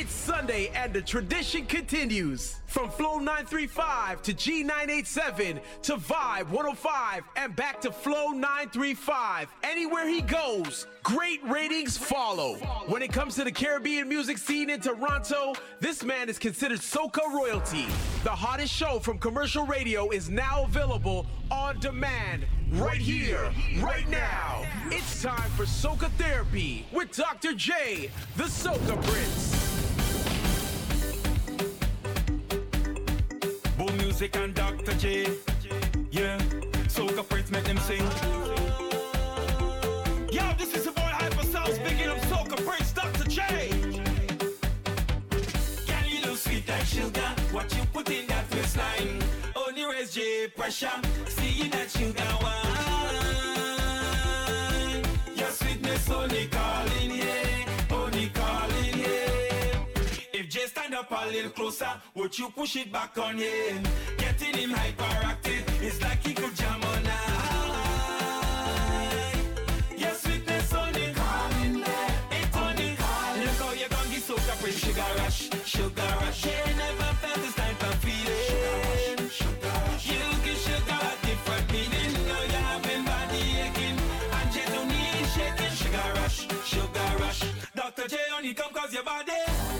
It's Sunday and the tradition continues. From Flow 935 to G987 to Vibe 105 and back to Flow 935. Anywhere he goes, great ratings follow. When it comes to the Caribbean music scene in Toronto, this man is considered soca royalty. The hottest show from commercial radio is now available on demand right here, right now. It's time for Soca Therapy with Dr. J, the Soca Prince. Music and Dr. J. Yeah, soca prince make them sing. Yo, this is a boy Hyper Sound speaking of soca prince, Dr. J. Can you look sweet like sugar? What you put in that waistline? Only raise J pressure. See that sugar wine. Your sweetness only up a little closer, would you push it back on him? Getting him hyperactive, it's like he could jam on night. Your sweetness only calling, it only calling. Look how you gon' get up with sugar rush, sugar rush. Yeah, never felt this type of feeling. Sugar rush, You give sugar a different meaning. Now you're having body aching and Jay don't need shaking. Sugar rush, sugar rush. Dr. J only come cause your body.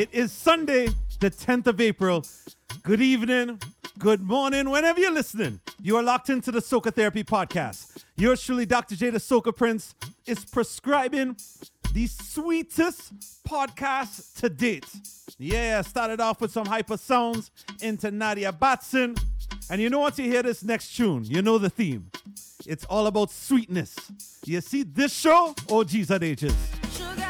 It is Sunday, the 10th of April. Good evening, good morning, whenever you're listening. You are locked into the Soca Therapy Podcast. Yours truly, Dr. J, the Soca Prince, is prescribing the sweetest podcast to date. Yeah, started off with some hyper sounds into Nadia Batson. And you know once you hear this next tune, you know the theme. It's all about sweetness. You see this show? Oh, at ages. Sugar,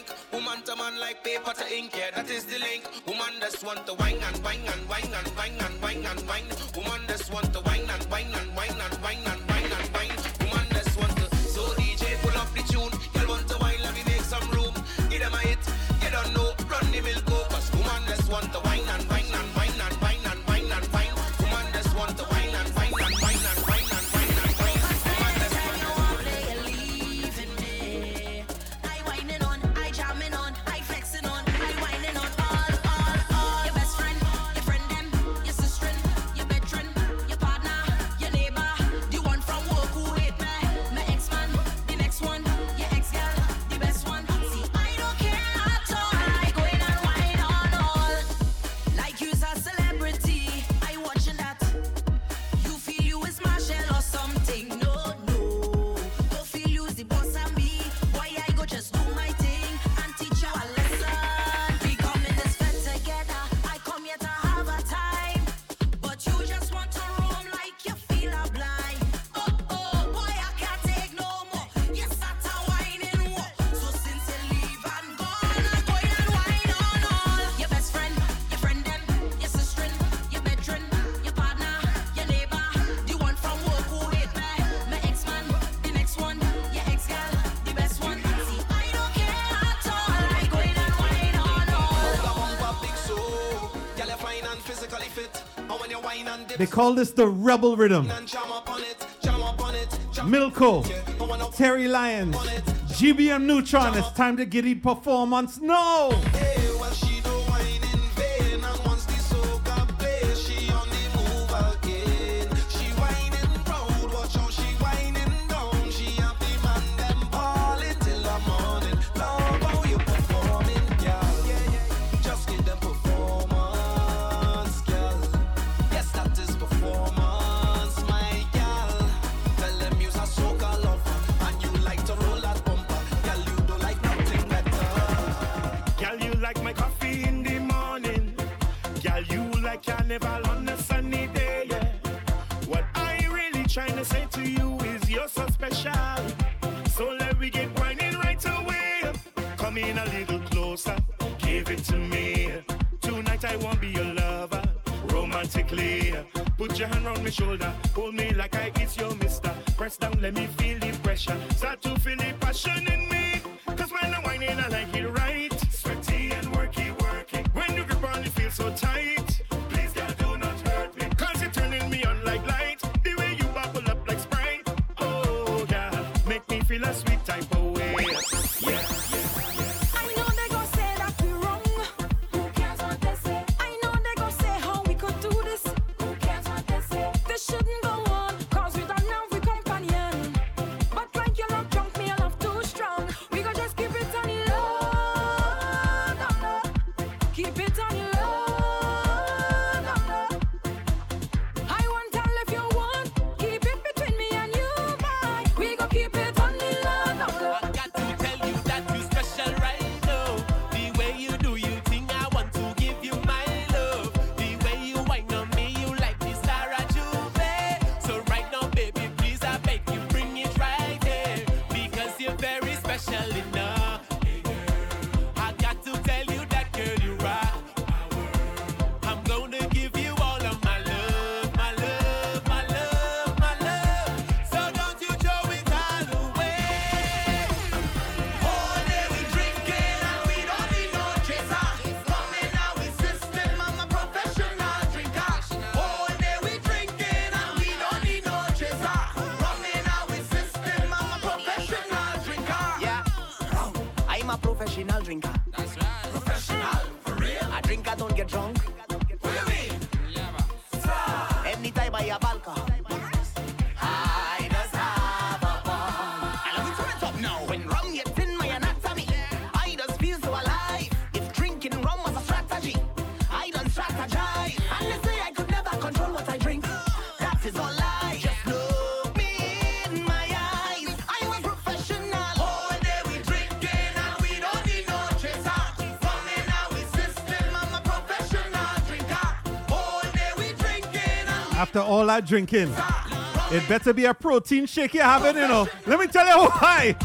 link. Woman to man like paper to ink, yeah, that is the link. Woman just want to wine and wine and wine and wine and wine and wine. Woman just want to wine and wine and wine and wine and call this the rebel rhythm. Milko, Terri Lyons, GBM Nutron. It's time to get it performance. No! after all that drinking. It better be a protein shake you're having, you know. Let me tell you why.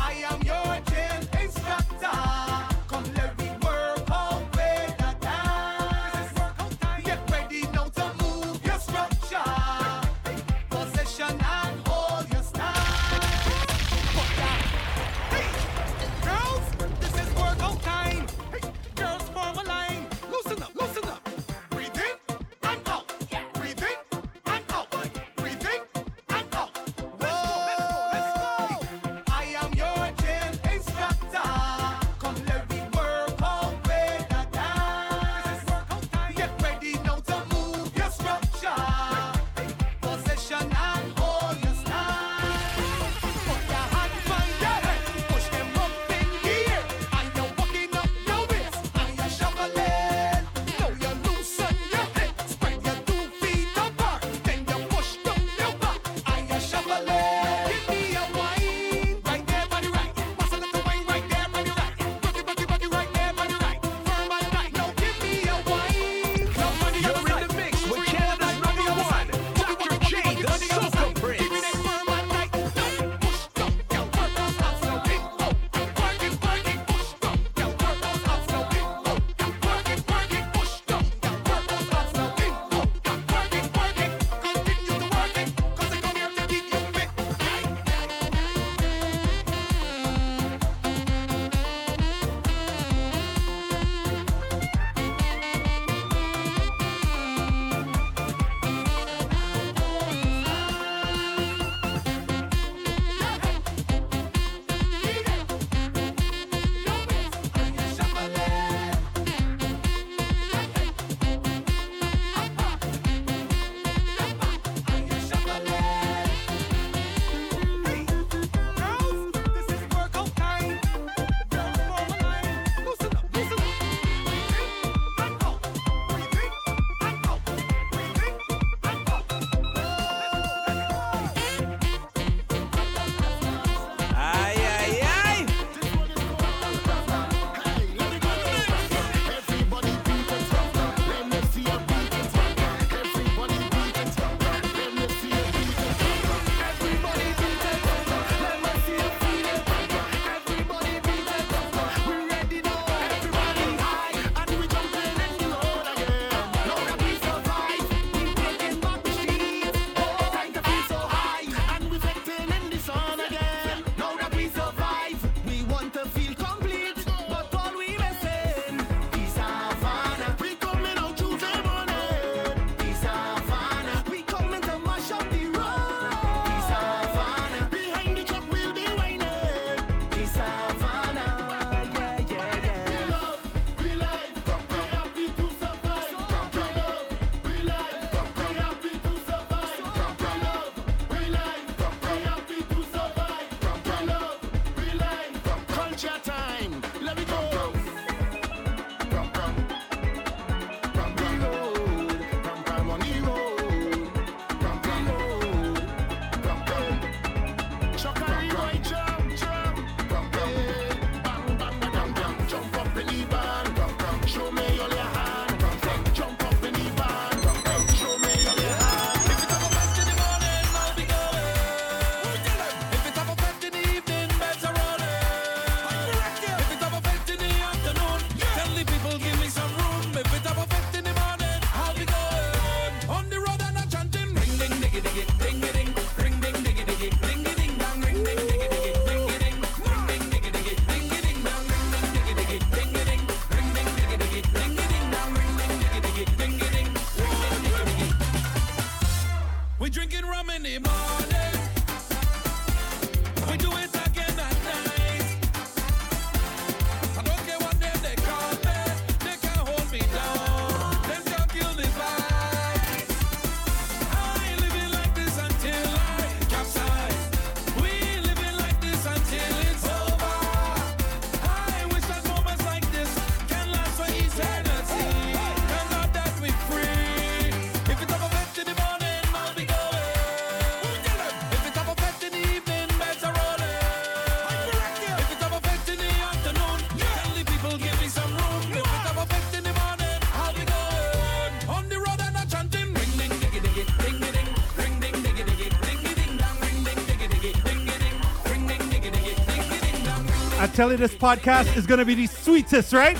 Tell you this podcast is going to be the sweetest, right?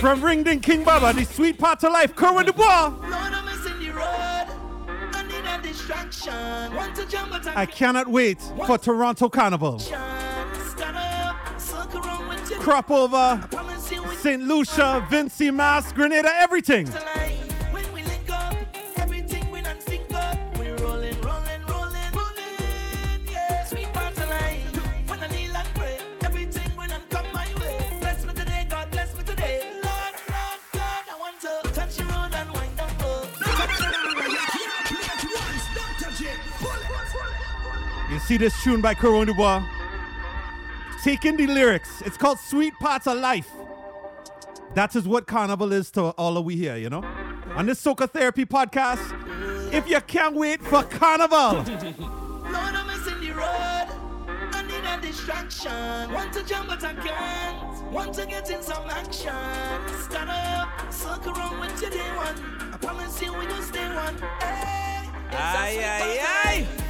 From Ring Ding King Baba, the sweet part of life, Kerwin Du Bois. I cannot wait for Toronto Carnival. Crop over, St. Lucia, Vincy Mas, Grenada, everything. this tune by Kerwin Du Bois. Take in the lyrics. It's called Sweet Parts of Life. That is what carnival is to all of we here, you know? On this Soca Therapy podcast, if you can't wait for carnival. Lord, I'm missing the road. I need a distraction. Want to jump, but I can't. Want to get in some action. Stand up, circle around with your day one. I promise you, we will stay one. Hey, aye, aye, aye.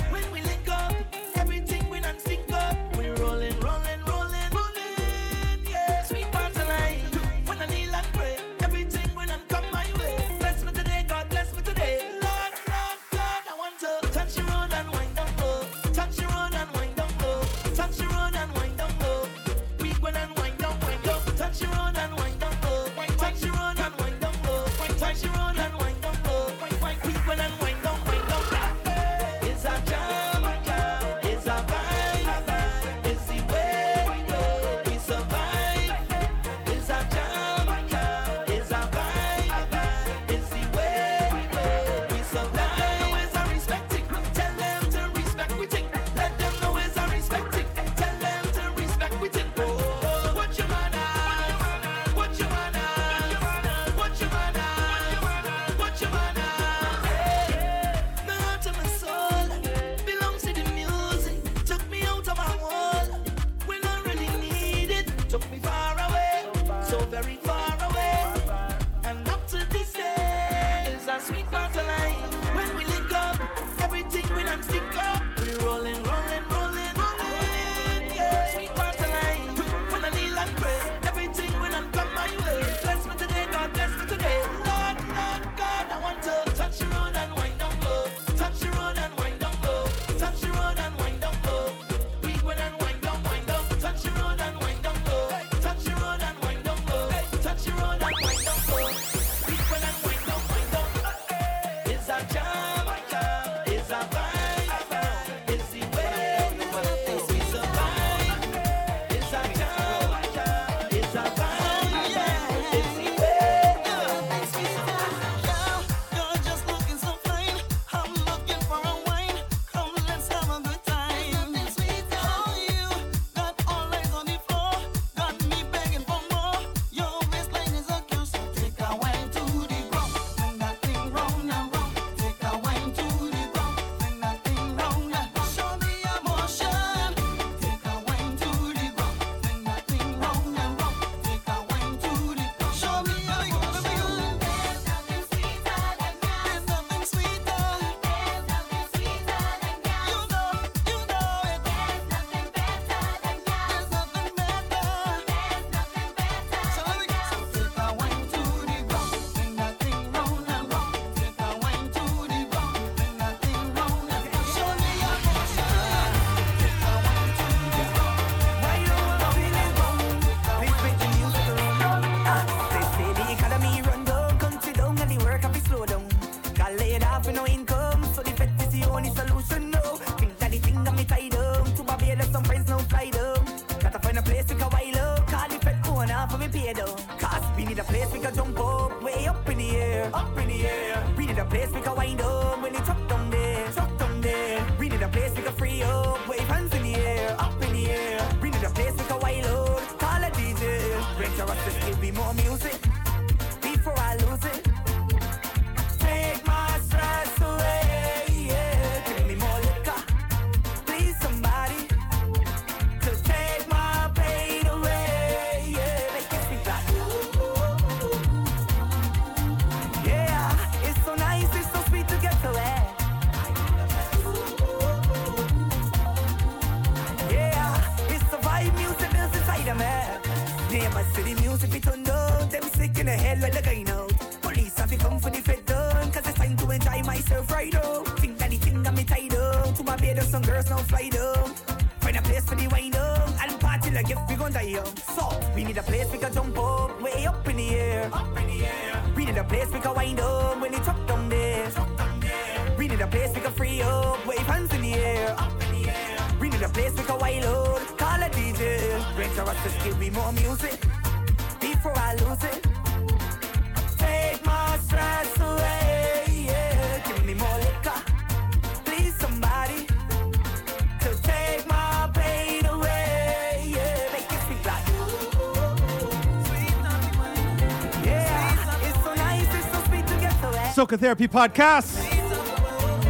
Soca Therapy Podcast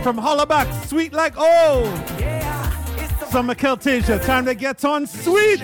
from Hollaback, Sweet Like Oh. Summer Celtasia, time to get on sweet.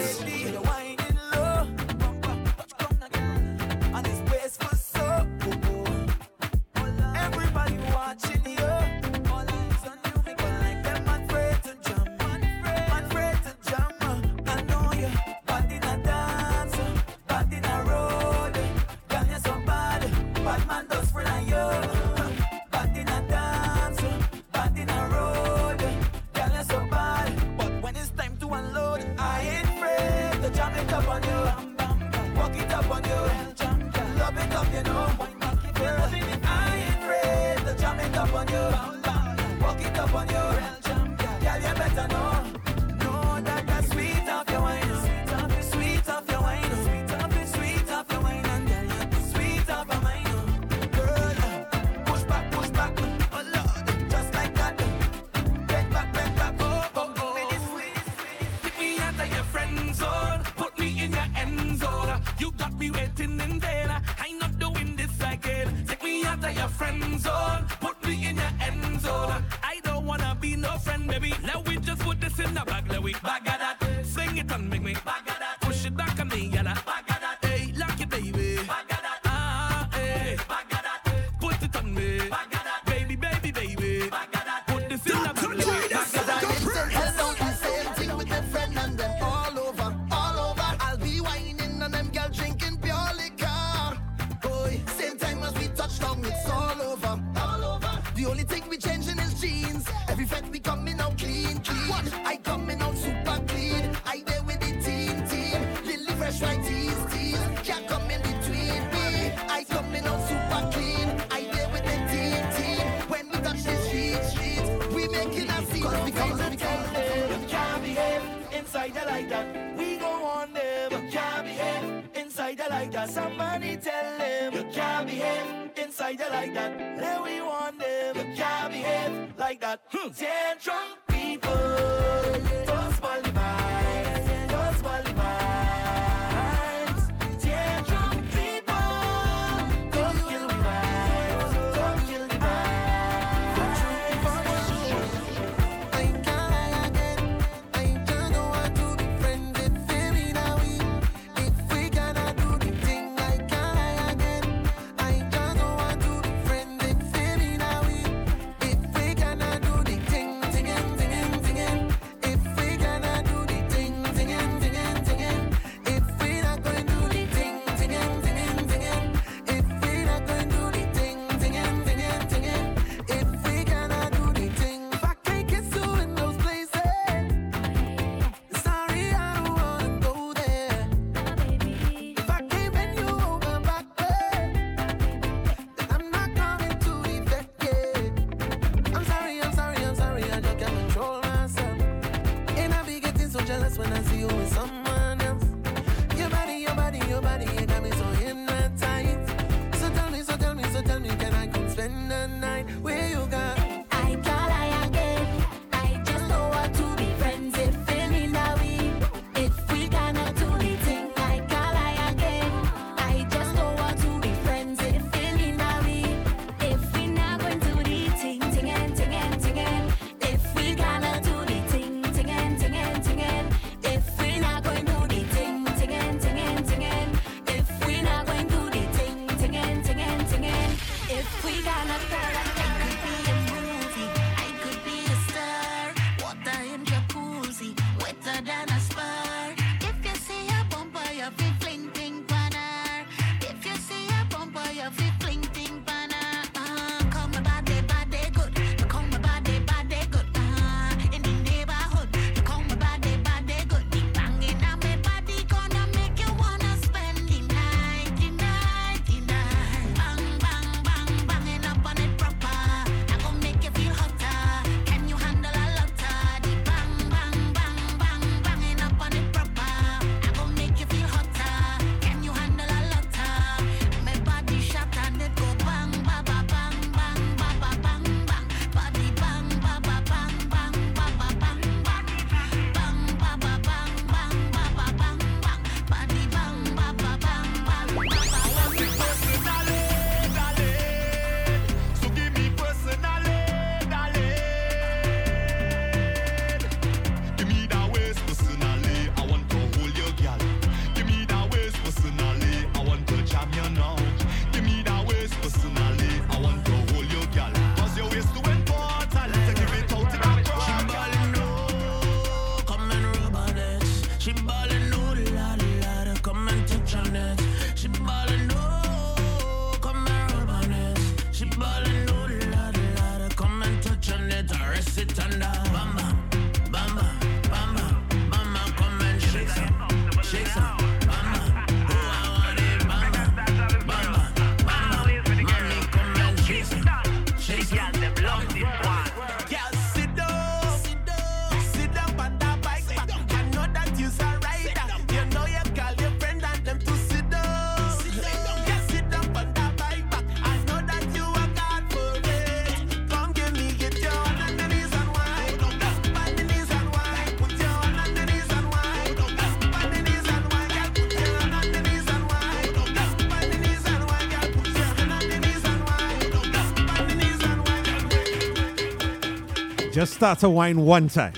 Start to whine one time.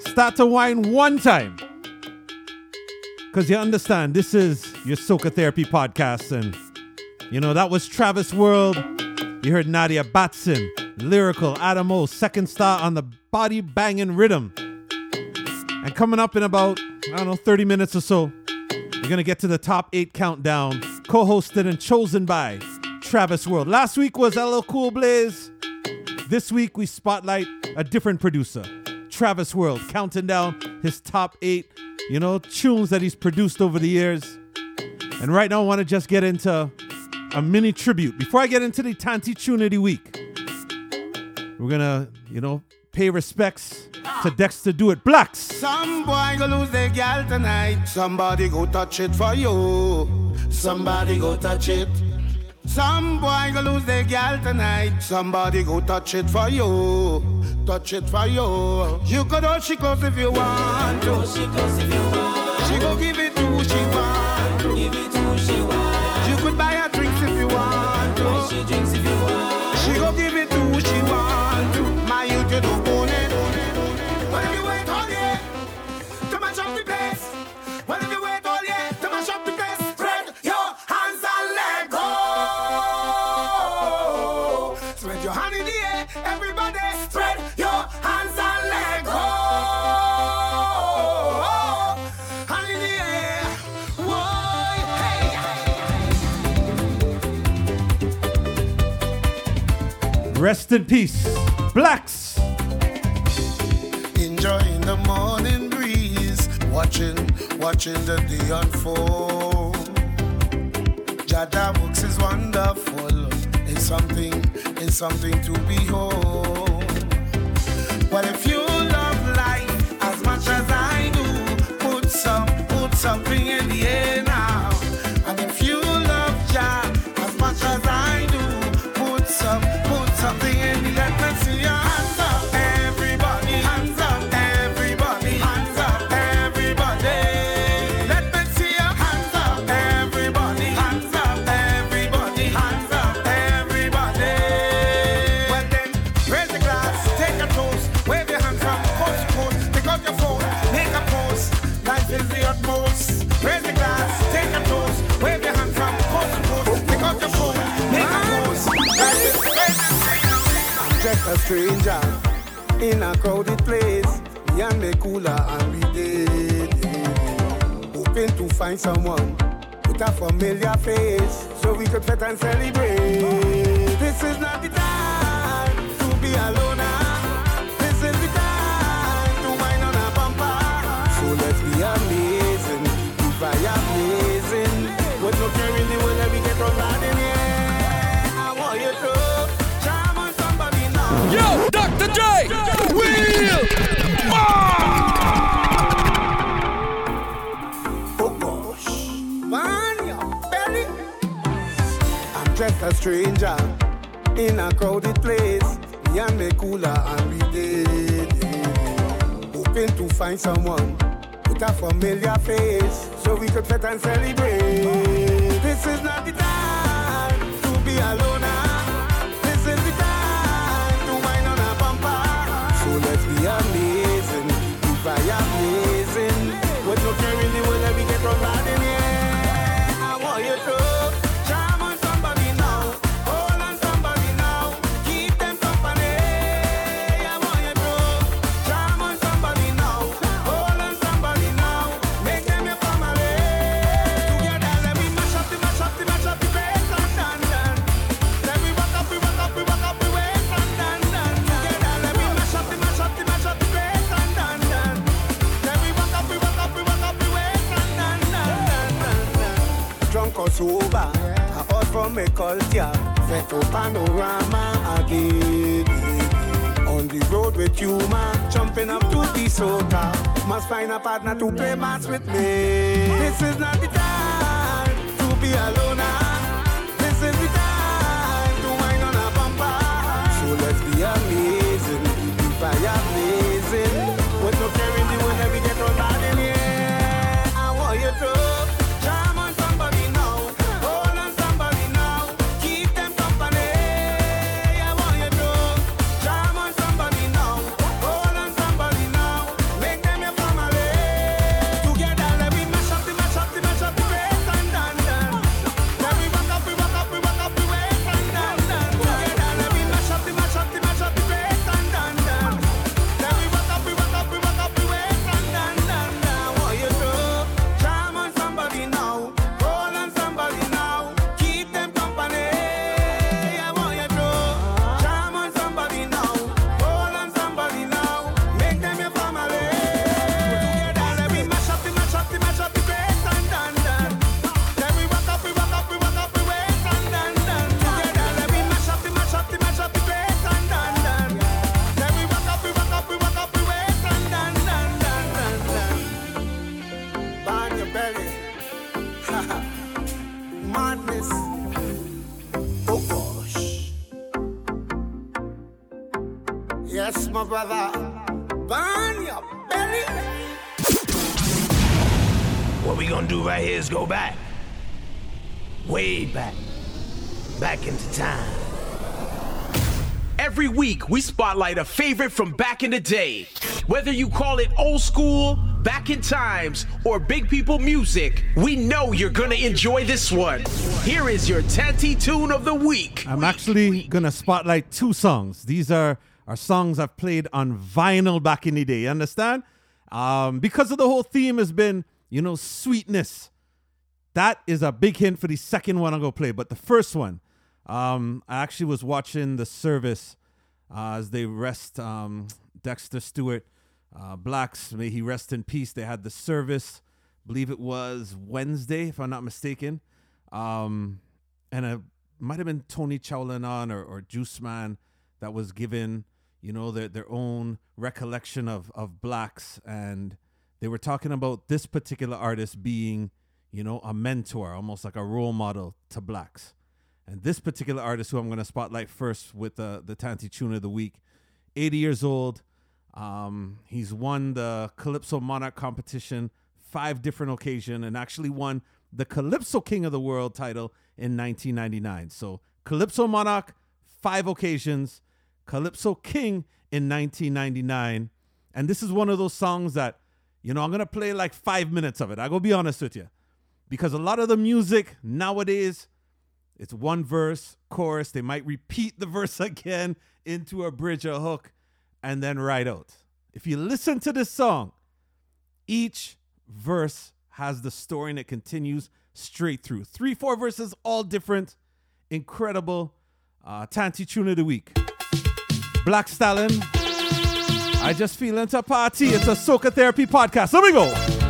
Start to whine one time. Because you understand, this is your Soca Therapy podcast. And, you know, that was Travis World. You heard Nadia Batson, Lyrikal, Adam O, second star on the body banging rhythm. And coming up in about, I don't know, 30 minutes or so, we're going to get to the top eight countdown, co hosted and chosen by Travis World. Last week was LL Cool Blaze. This week we spotlight a different producer, Travis World, counting down his top eight, you know, tunes that he's produced over the years. And right now I want to just get into a mini tribute. Before I get into the Tanti the Week, we're gonna, you know, pay respects to Dexter Do It Blaxx. Some boy go lose their gal tonight. Somebody go touch it for you. Somebody go touch it. Some boy go lose their gal tonight. Somebody go touch it for you. Touch it for you. You could hold she close if you want to. She close if you want. She go give it to who she want. to. Give it to who she want. You could buy her drinks if you want to. Buy she drinks if you want. She go give it Rest in peace, Blaxx. enjoying the morning breeze, watching, watching the day unfold. Jada is wonderful. It's something, it's something to behold. Well, if you a stranger in a crowded place. Me and the cooler and we did. Hoping to find someone with a familiar face so we could fit and celebrate. This is not the time to be alone. Belly. I'm just a stranger in a crowded place. Me and me cooler and we did. Hoping to find someone with a familiar face so we could fit and celebrate. This is not the time to be alone. Culture, set to panorama again. On the road with you, man, jumping up to the soca. Must find a partner to play mass with me. This is not the time to be alone. What we gonna do right here is go back. Way back. Back into time. Every week, we spotlight a favorite from back in the day. Whether you call it old school, back in times, or big people music, we know you're gonna enjoy this one. Here is your Tanty Tune of the Week. I'm actually gonna spotlight two songs. These are are songs I've played on vinyl back in the day. You understand? Um, because of the whole theme has been, you know, sweetness. That is a big hint for the second one I'm gonna play. But the first one, um, I actually was watching the service uh, as they rest um, Dexter Stewart, uh, Blaxx. May he rest in peace. They had the service. believe it was Wednesday, if I'm not mistaken. Um, and it might have been Tony Chowlanon or, or Juice Man that was given, you know, their, their own recollection of, of Blaxx. And they were talking about this particular artist being, you know, a mentor, almost like a role model to Blaxx. And this particular artist, who I'm going to spotlight first with the, the Tanty Tune of the Week, 80 years old. Um, he's won the Calypso Monarch competition five different occasions and actually won the Calypso King of the World title in 1999. So Calypso Monarch, five occasions, Calypso King in 1999. And this is one of those songs that, you know, I'm to play like five minutes of it. I go be honest with you. Because a lot of the music nowadays, it's one verse, chorus. They might repeat the verse again into a bridge or hook and then right out. If you listen to this song, each verse has the story and it continues straight through. Three, four verses, all different. Incredible. Uh, Tanty Tune of the Week. Black Stalin. I just feel into a party. It's a Soca Therapy podcast. Let me go.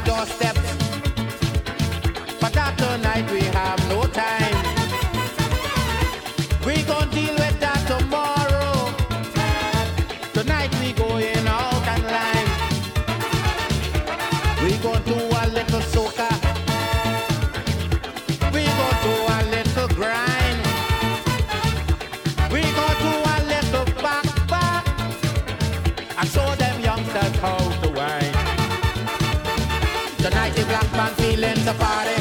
doorstep. But after night we the party.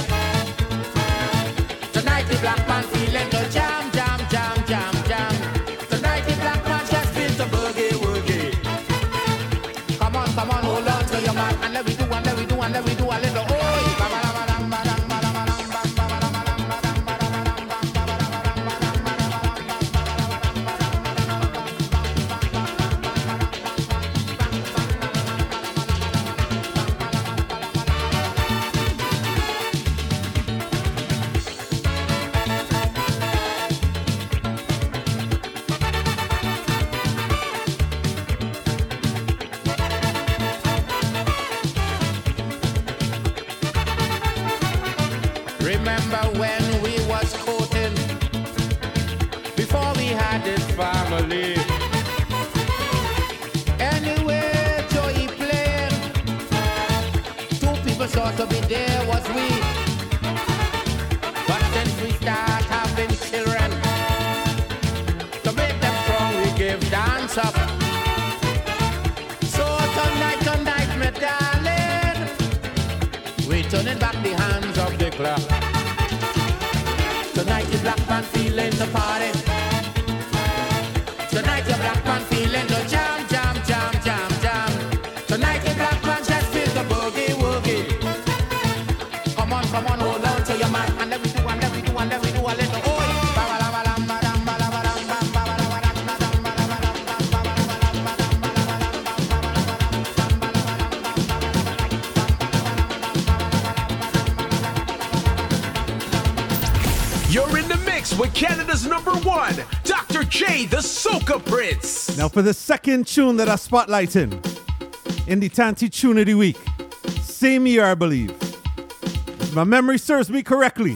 second tune that I spotlighting in the Tanti Tune of the Week. Same year, I believe. If my memory serves me correctly.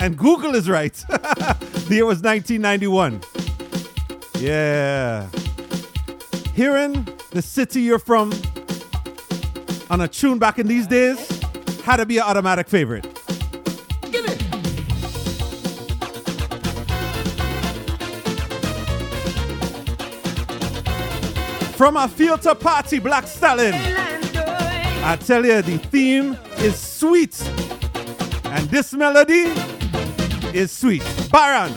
And Google is right. the year was 1991. Yeah. Hearing the city you're from on a tune back in these days had to be an automatic favorite. From a field to party, Black Stalin. I tell you, the theme is sweet. And this melody is sweet. Baron.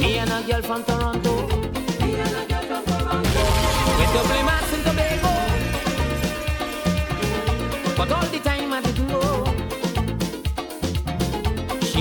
Me and a girl from Toronto. Me and a girl from Toronto.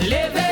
Living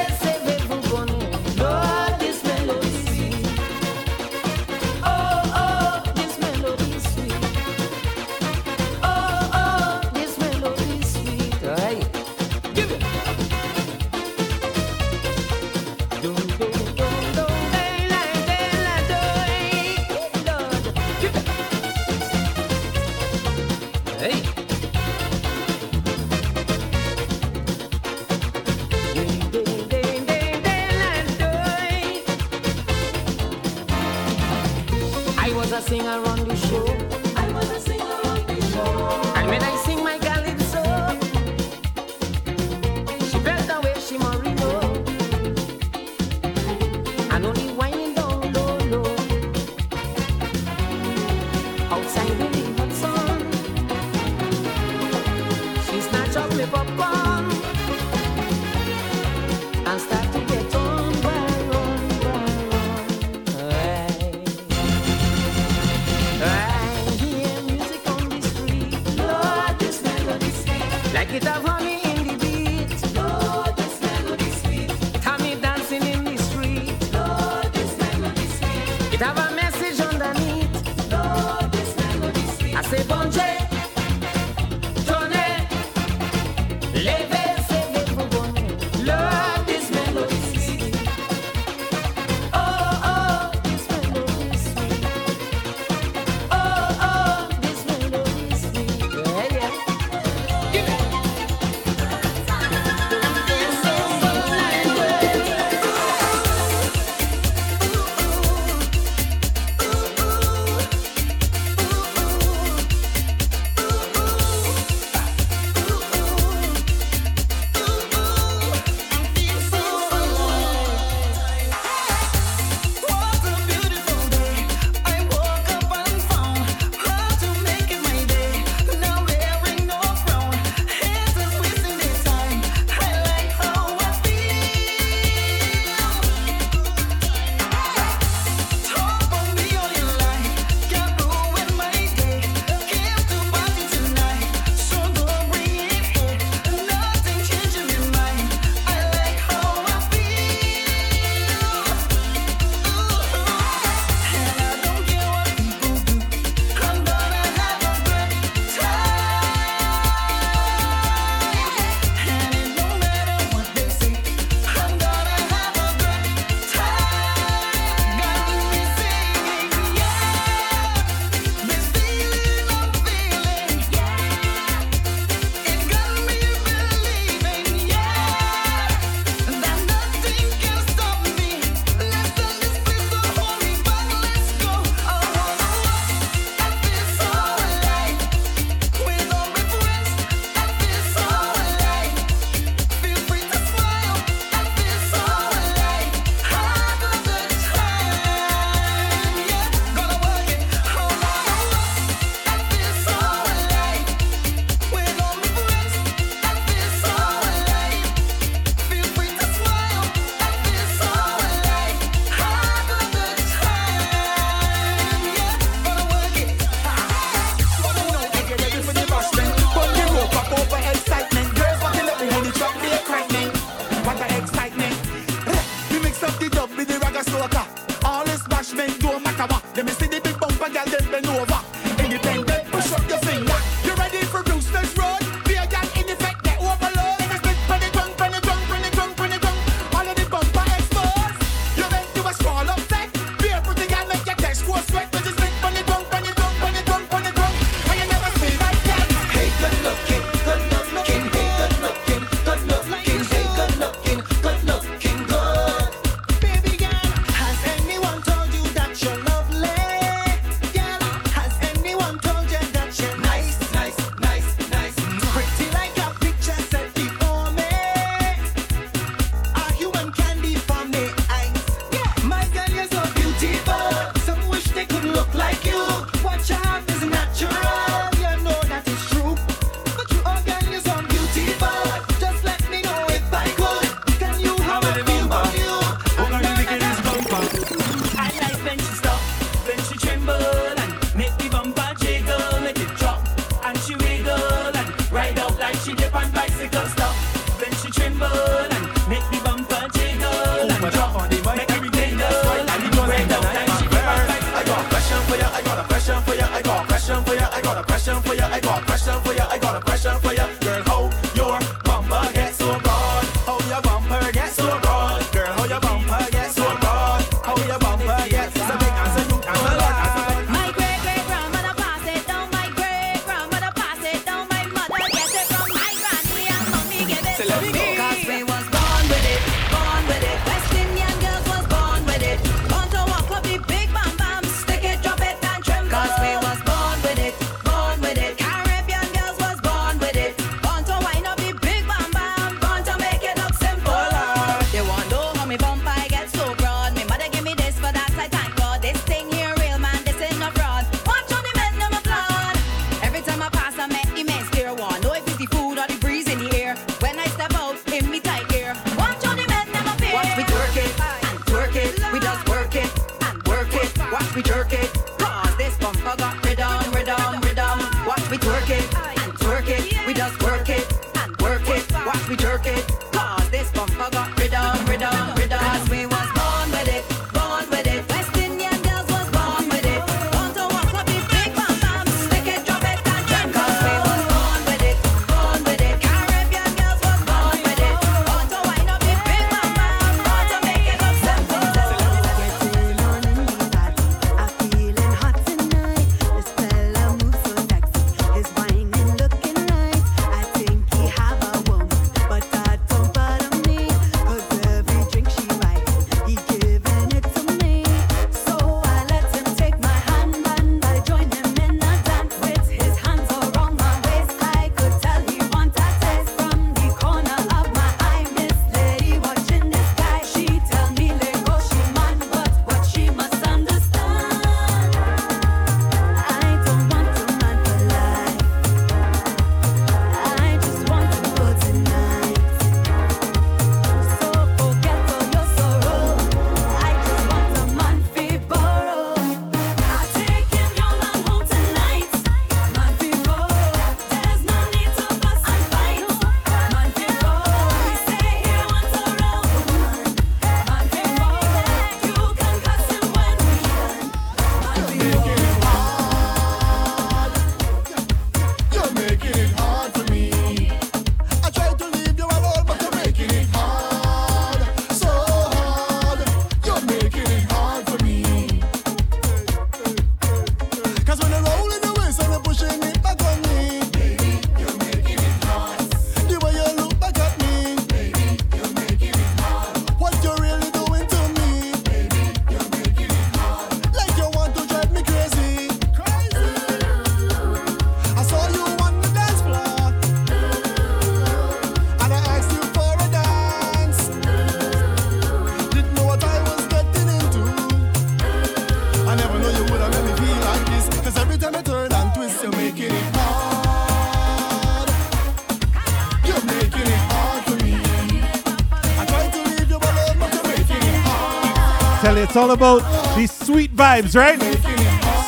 It's all about these sweet vibes, right?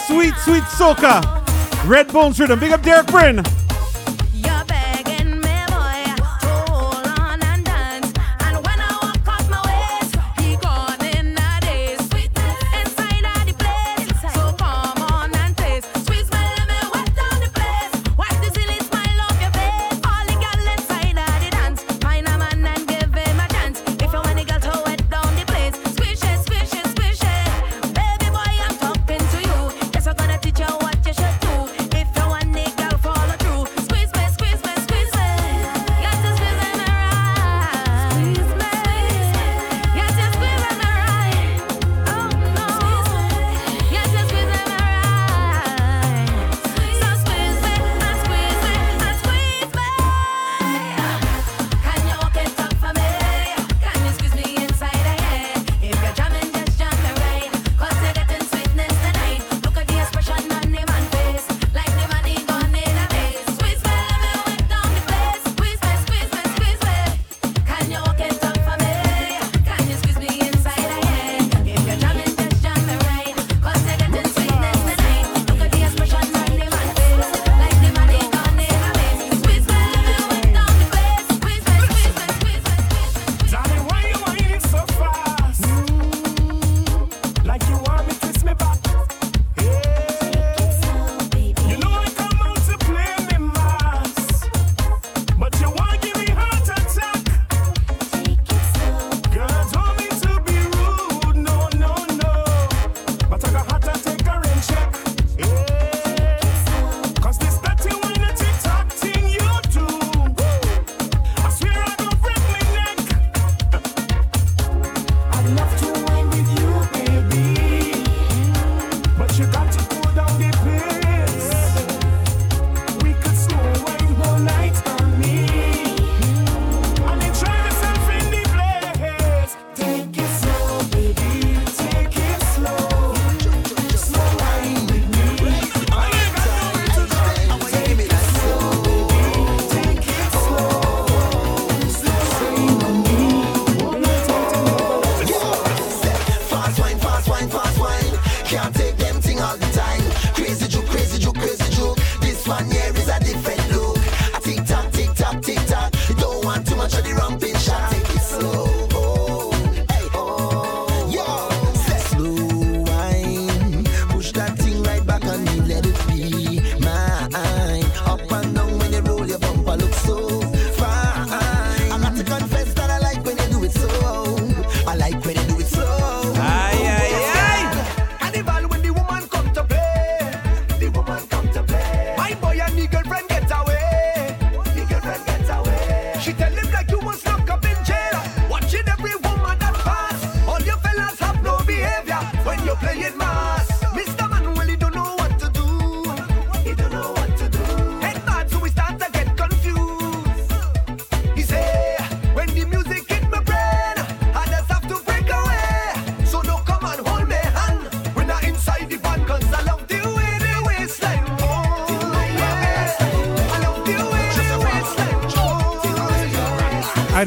Sweet, sweet soca. Red Bones Rhythm. Big up Derek Bryn.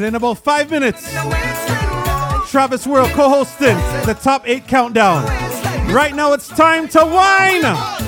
In about five minutes, Travis World co hosting the top eight countdown. Right now, it's time to wine.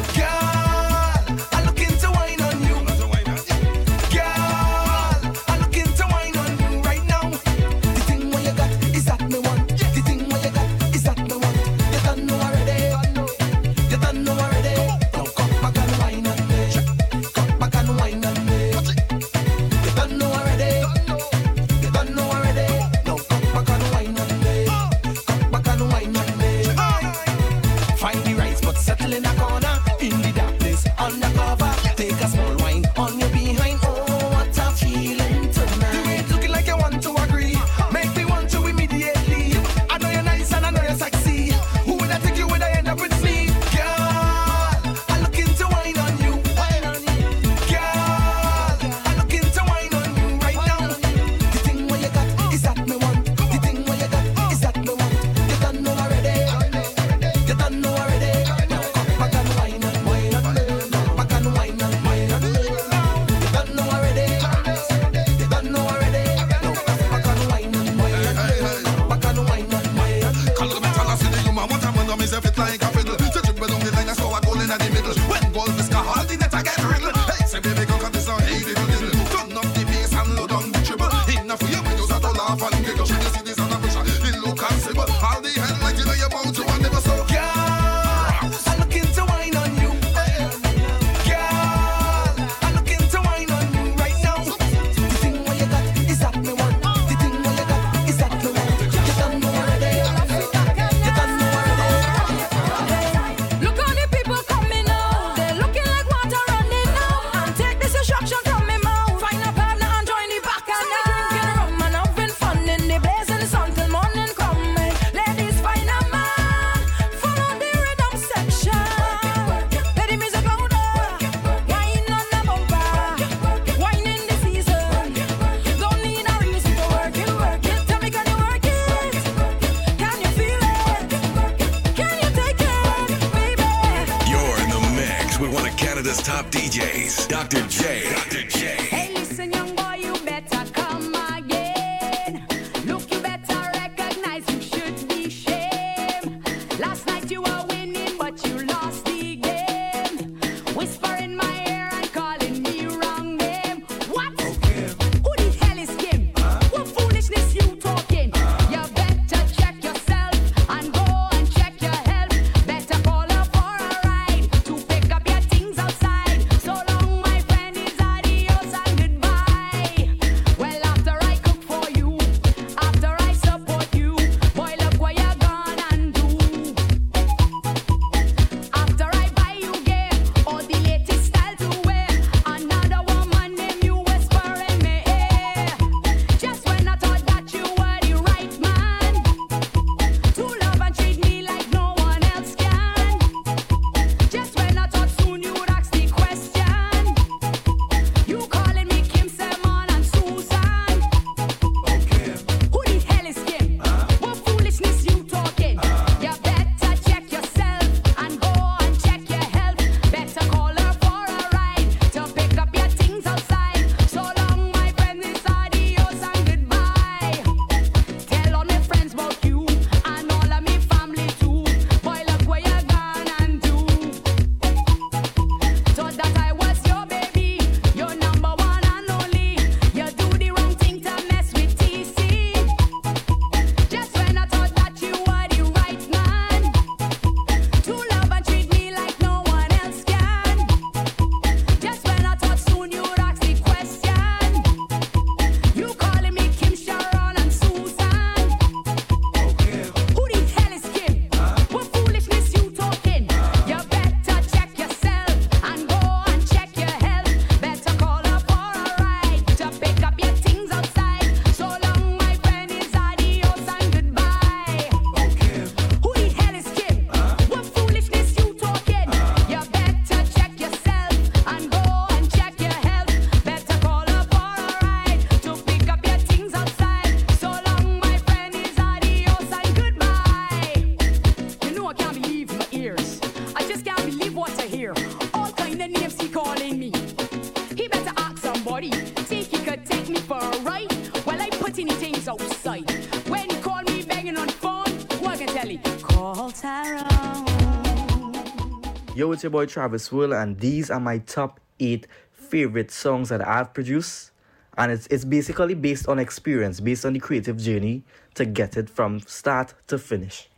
Your boy Travis World, and these are my top eight favorite songs that I've produced. And it's it's basically based on experience, based on the creative journey to get it from start to finish.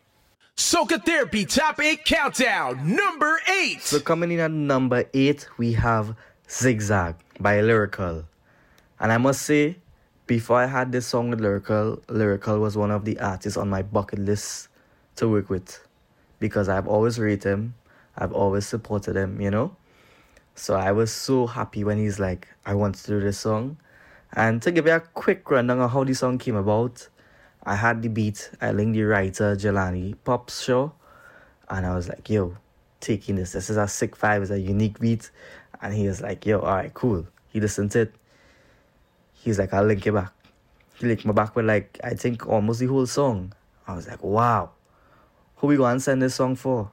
Soca Therapy Top 8 Countdown, number 8. So coming in at number eight, we have Zigzag by Lyrikal. And I must say, before I had this song with Lyrikal, Lyrikal was one of the artists on my bucket list to work with. Because I've always rated him, I've always supported him, you know? So I was so happy when he's like, I want to do this song. And to give you a quick rundown on how the song came about, I had the beat, I linked the writer Jelani Pops show, and I was like, yo, taking this. This is a sick five, it's a unique beat. And he was like, yo, alright, cool. He listened to it. He's like, I'll link it back. He linked me back with like, I think almost the whole song. I was like, wow, who we gonna send this song for?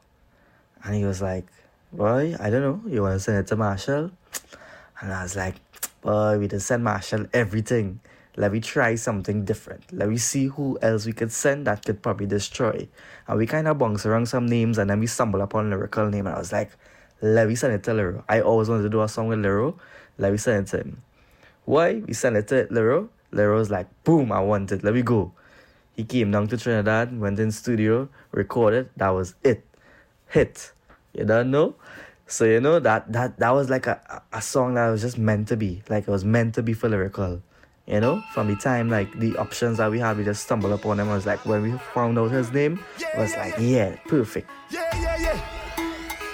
And he was like, boy, I don't know. You wanna send it to Machel? And I was like, boy, we just send Machel everything. Let me try something different. Let me see who else we could send that could probably destroy. And we kind of bounce around some names and then we stumble upon Lyrikal name. And I was like, let me send it to Lero. I always wanted to do a song with Lero. Let me send it to him. Why? We sent it to Lero. Lero's like, boom, I want it. Let me go. He came down to Trinidad, went in studio, recorded. That was it. Hit. You don't know? So you know that that that was like a, a song that was just meant to be. Like it was meant to be for Lyrikal. You know, from the time like the options that we had, we just stumbled upon them. I was like, when we found out his name, it was like, yeah, perfect. Yeah, yeah, yeah.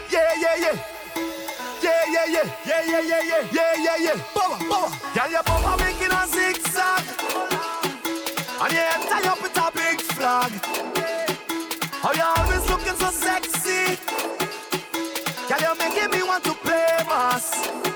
Yeah, yeah, yeah. Yeah, yeah, yeah. Yeah, yeah, yeah, yeah. Yeah, yeah, yeah. Power, power. Power making a zigzag. And your tie up with a big flag. Play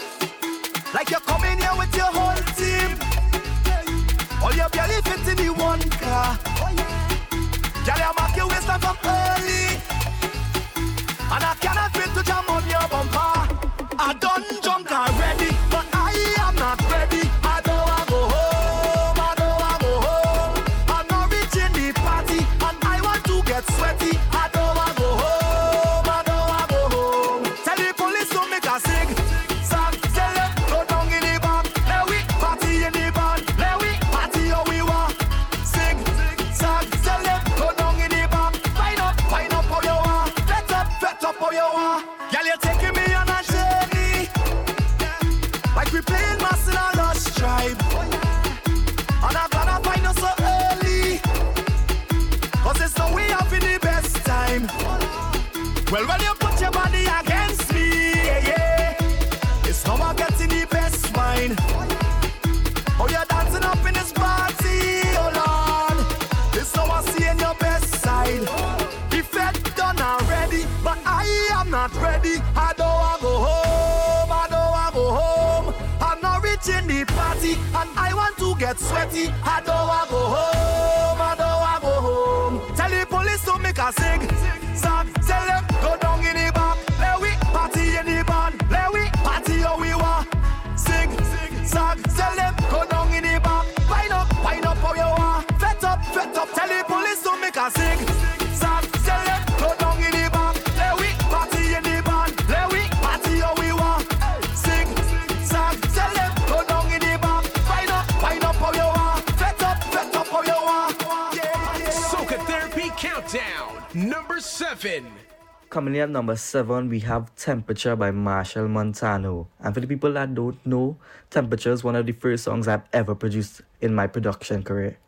You put your body against me, it's how I get in the best wine. Oh, you're dancing up in this party, oh Lord. It's how I see in your best side. The fed done already, but I am not ready. I don't want go home, I don't want go home. I'm not the party, and I want to get sweaty. I don't want go home, Coming in at number seven, we have Temperature by Machel Montano. And for the people that don't know, Temperature is one of the first songs I've ever produced in my production career.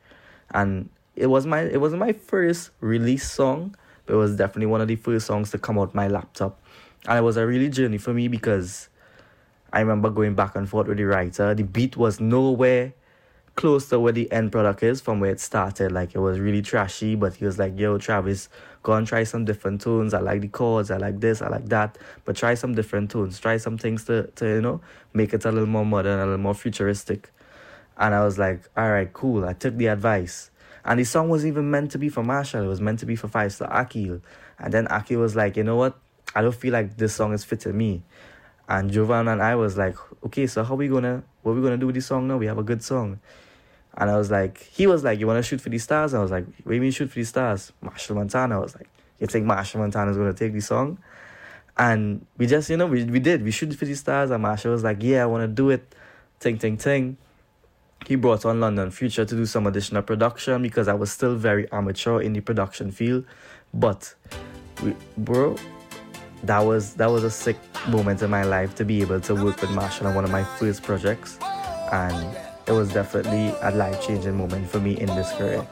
And it was my it wasn't my first release song, but it was definitely one of the first songs to come out my laptop. And it was a really journey for me because I remember going back and forth with the writer. The beat was nowhere close to where the end product is from where it started. Like it was really trashy, but he was like, yo, Travis, go and try some different tunes. I like the chords, I like this, I like that. But try some different tunes. Try some things to, to you know, make it a little more modern, a little more futuristic. And I was like, all right, cool. I took the advice. And the song wasn't even meant to be for Machel. It was meant to be for Five Star Akil. And then Akil was like, you know what? I don't feel like this song is fitting me. And Jovan and I was like, okay, so how we gonna what we gonna do with this song now? We have a good song. And I was like, he was like, you wanna shoot for the stars? I was like, what do you mean shoot for the stars? Machel Montano. I was like, you think Machel Montano is gonna take the song? And we just, you know, we, we did. We shoot for the stars. And Machel was like, yeah, I wanna do it. Ting ting ting. He brought on London Future to do some additional production because I was still very amateur in the production field. But we, bro, that was that was a sick moment in my life to be able to work with Machel on one of my first projects, and it was definitely a life changing moment for me in this career.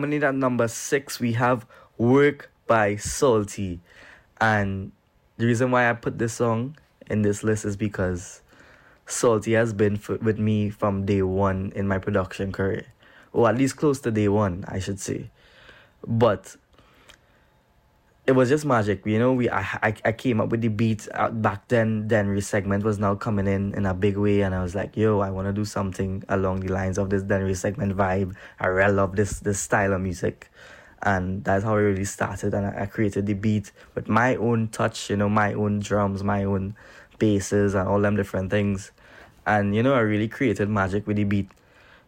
Coming in at number six, we have Work by Salty. And the reason why I put this song in this list is because Salty has been f- with me from day one in my production career. Or at least close to day one, I should say. But it was just magic, you know. We I, I, I came up with the beat out uh, back then. Dennery segment was now coming in in a big way, and I was like, "Yo, I want to do something along the lines of this Dennery segment vibe." I really love this this style of music, and that's how it really started. And I, I created the beat with my own touch, you know, my own drums, my own basses, and all them different things. And you know, I really created magic with the beat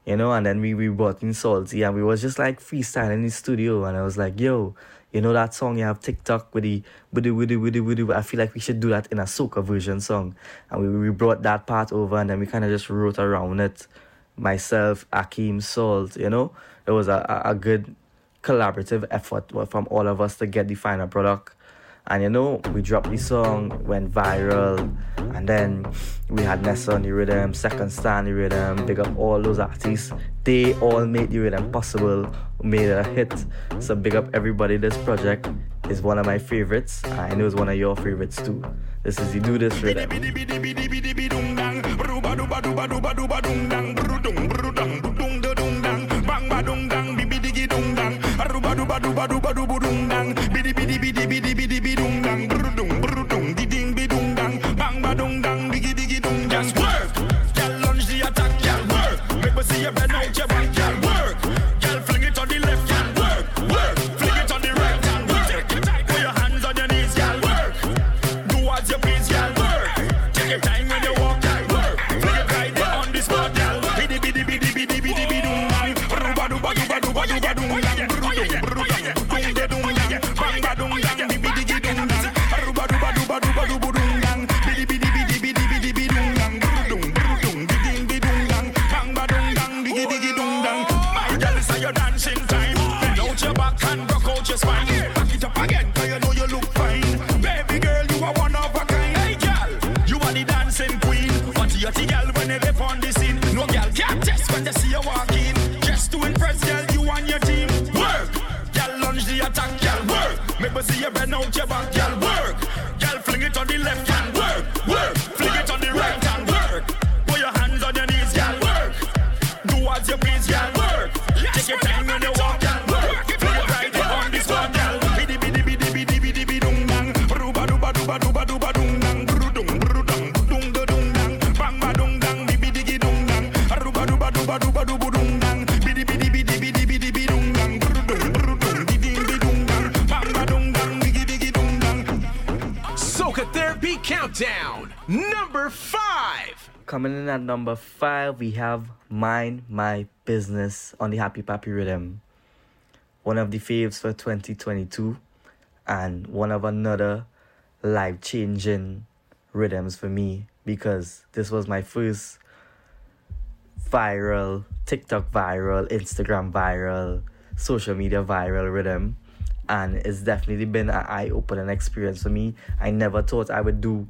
you know, and then we, we brought in Salty and we was just like freestyling in the studio and I was like, yo, you know that song you have TikTok with the with the with the with the, with the I feel like we should do that in a soca version song. And we, we brought that part over and then we kinda just wrote around it. Myself, Akeem, Salt, you know? It was a, a good collaborative effort from all of us to get the final product. And you know, we dropped the song, went viral, and then we had Nessa on the rhythm, Second Star on the rhythm, big up all those artists. They all made the rhythm possible, made it a hit. So big up everybody. This project is one of my favorites. I know it's one of your favorites too. This is the Do This Rhythm. Just test see you walk in. Just to impress, girl, you and your team. Work, girl, lunge the attack, girl, work. Make me see you bend out Coming in at number five, we have Mind My Business on the Happy Pappy Rhythm. One of the faves for 2022 and one of another life changing rhythms for me because this was my first viral, TikTok viral, Instagram viral, social media viral rhythm. And it's definitely been an eye opening experience for me. I never thought I would do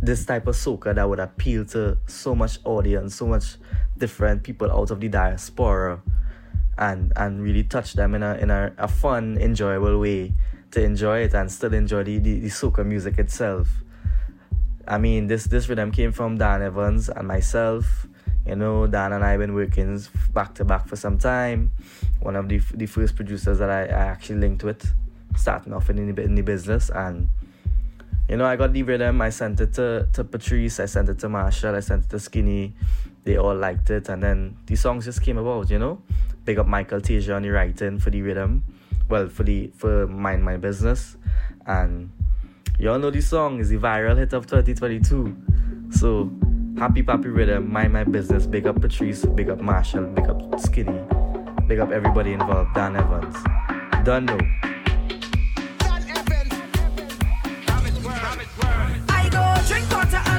this type of soca that would appeal to so much audience, so much different people out of the diaspora, and and really touch them in a in a, a fun, enjoyable way to enjoy it and still enjoy the, the, the soca music itself. I mean, this this rhythm came from Dan Evans and myself. You know, Dan and I have been working back to back for some time. One of the the first producers that I, I actually linked with, starting off in the, in the business and you know, I got the rhythm. I sent it to, to Patrice. I sent it to Machel. I sent it to Skinny. They all liked it. And then the songs just came about, you know. Big up Michael Tasia on the writing for the rhythm. Well, for the for Mind My Business. And y'all know the song is the viral hit of 2022. So, Happy Pappy Rhythm, Mind My Business. Big up Patrice. Big up Machel. Big up Skinny. Big up everybody involved. Dan Evans. Done know. I go drink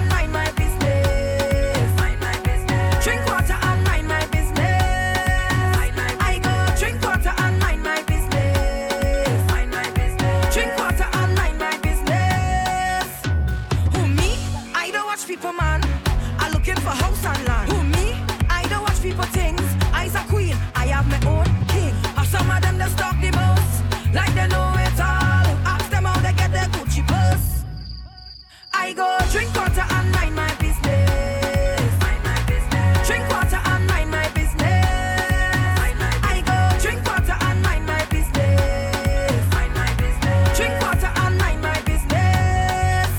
go drink water and mind my business. Mind my business. Drink water and mind my business. Mind my business. I go drink water and mind my business. Mind my business. Drink water and mind my business.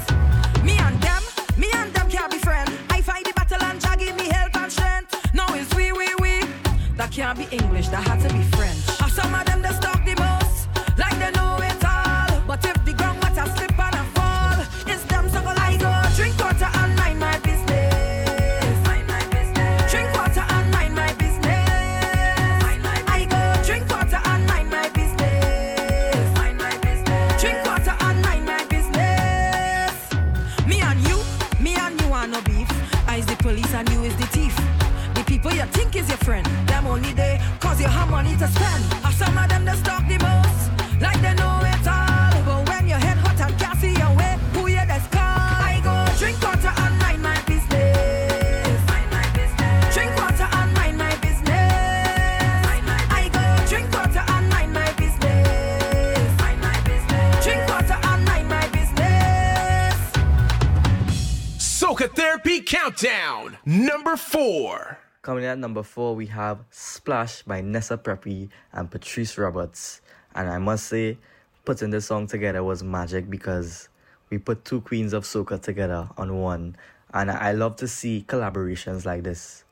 Me and them, me and them can't be friends. I fight the battle and Jah give me help and strength. Now it's we, we, we. That can't be English. That had to be. Is your friend, them only they cause you have money to spend. Some of them the most, like they know it all. But when your head hot and can't see your way, who you call? I go drink water and mind my business. Mind my business. Drink water and mind my business. Mind my I go drink water and mind my business. Mind my business. Drink water and mind my business. Soca Therapy Countdown, number four. Coming in at number four, we have Splash by Nessa Preppy and Patrice Roberts. And I must say, putting this song together was magic because we put two queens of soca together on one. And I love to see collaborations like this.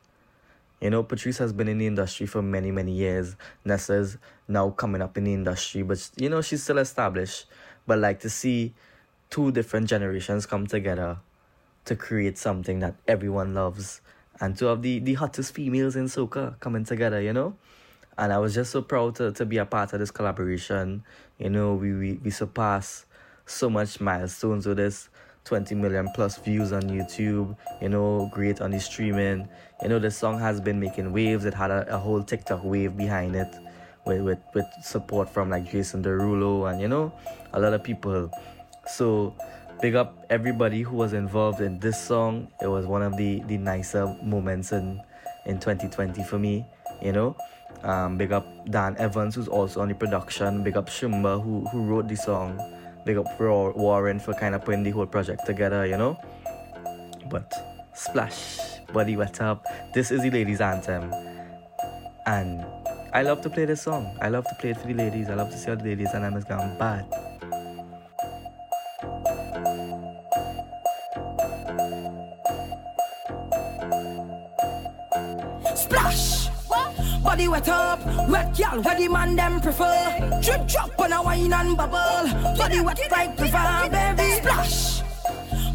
You know, Patrice has been in the industry for many, many years. Nessa's now coming up in the industry, but you know, she's still established. But like to see two different generations come together to create something that everyone loves and two of the, the hottest females in soca coming together, you know? And I was just so proud to, to be a part of this collaboration. You know, we, we, we surpassed so much milestones with this 20 million plus views on YouTube, you know, great on the streaming. You know, the song has been making waves. It had a, a whole TikTok wave behind it with, with, with support from like Jason Derulo and, you know, a lot of people. So, big up everybody who was involved in this song. It was one of the, the nicer moments in, in 2020 for me, you know. Um, big up Dan Evans, who's also on the production. Big up Shumba, who, who wrote the song. Big up Warren for kind of putting the whole project together, you know. But splash, body wet up. This is the ladies' anthem. And I love to play this song. I love to play it for the ladies. I love to see how the ladies and I'm gone bad. Body wet up, wet gal, where the man them prefer. Drip drop on a wine and bubble. Body wet like prefer, baby. Splash!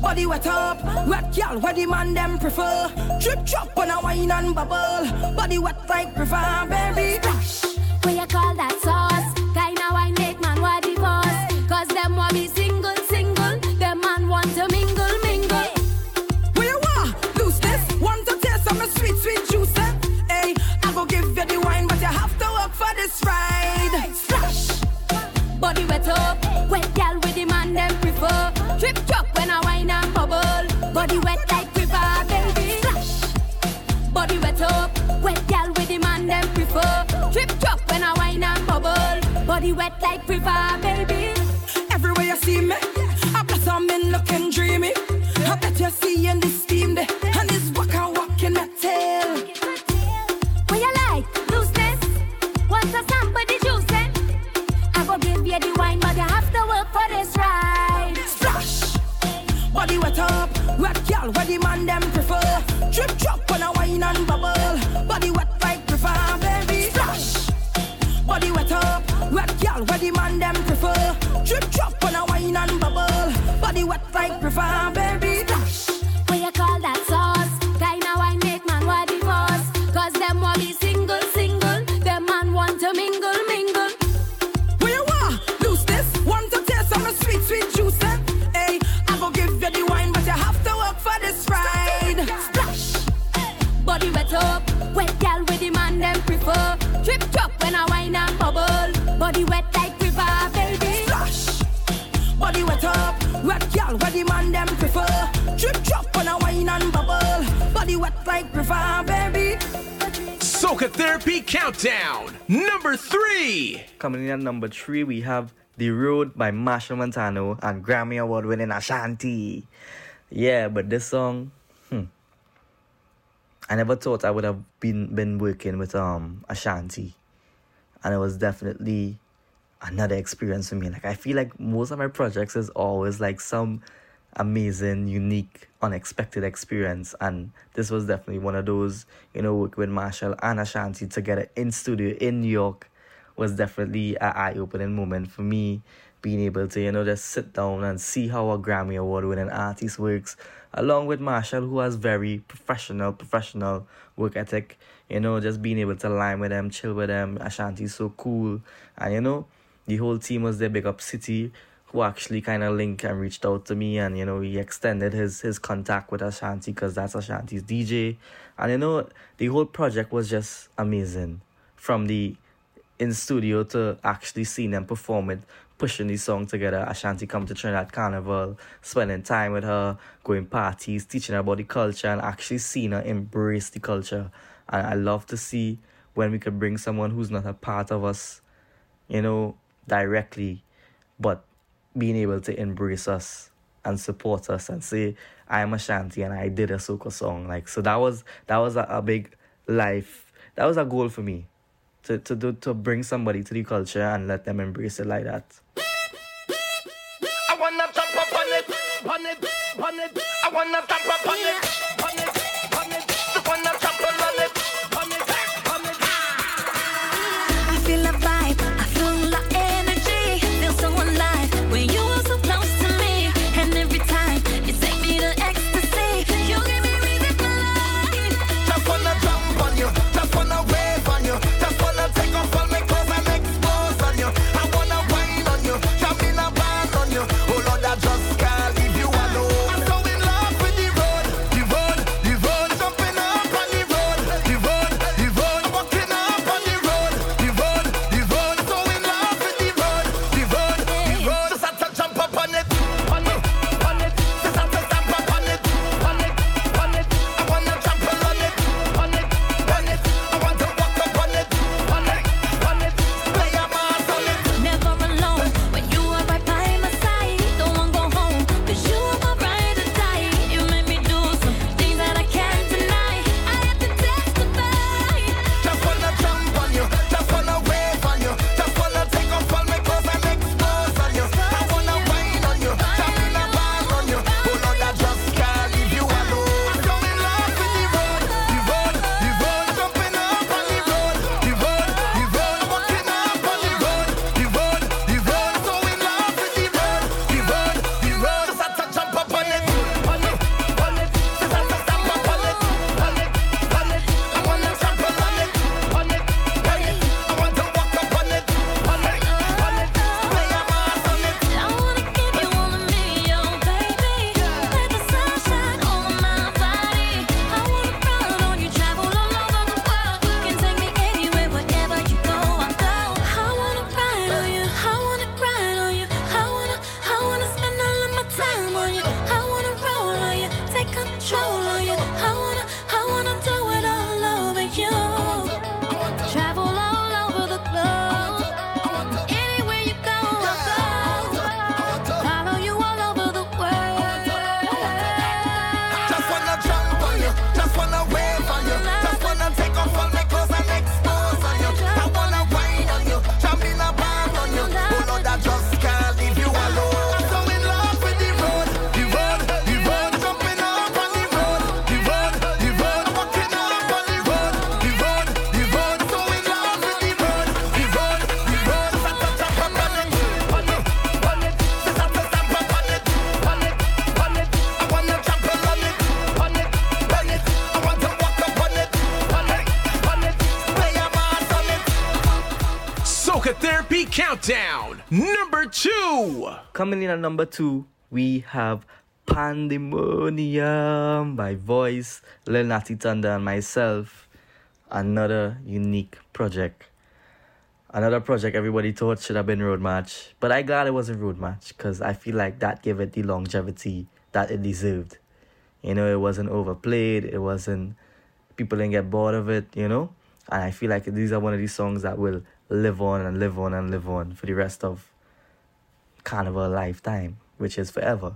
Body wet up, wet gal, where the man them prefer. Drip drop on a wine and bubble. Body wet like prefer, baby. Splash! What you call that sauce? Wet up, wet gal with the man them prefer. Trip drop when I wine and bubble. Body wet like river, baby. Splash! Body wet up, wet gal with the man them prefer. Trip drop when I wine and bubble. Body wet like river, baby. Everywhere you see me, I blossom in looking dreamy. I bet you see in this Body Therapy Countdown, number three. Coming in at number three, we have The Road by Machel Montano and Grammy Award winning Ashanti. Yeah, but this song, hmm. I never thought I would have been been working with um Ashanti. And it was definitely another experience for me. Like I feel like most of my projects is always like some amazing, unique, unexpected experience. And this was definitely one of those, you know, working with Machel and Ashanti together in studio in New York was definitely an eye opening moment for me. Being able to, you know, just sit down and see how a Grammy Award winning artist works, along with Machel, who has very professional, professional work ethic. You know, just being able to line with them, chill with them. Ashanti's so cool. And, you know, the whole team was there, big up City, who actually kind of linked and reached out to me. And, you know, he extended his, his contact with Ashanti because that's Ashanti's DJ. And, you know, the whole project was just amazing. From the in studio to actually seeing them perform it, pushing the song together. Ashanti come to Trinidad Carnival, spending time with her, going parties, teaching her about the culture, and actually seeing her embrace the culture. And I love to see when we could bring someone who's not a part of us, you know, directly, but being able to embrace us and support us and say, I am a Ashanti and I did a soca song. Like so that was that was a, a big life that was a goal for me to to do to bring somebody to the culture and let them embrace it like that. I wanna jump up on it, on it, on it. I wanna jump up on it, Countdown, number two. Coming in at number two, we have Pandemonium by Voice, Lil Natty Thunder, and myself. Another unique project. Another project everybody thought should have been Road March. But I glad it wasn't Road March because I feel like that gave it the longevity that it deserved. You know, it wasn't overplayed, it wasn't people didn't get bored of it, you know? And I feel like these are one of these songs that will live on and live on and live on for the rest of kind of a lifetime, which is forever.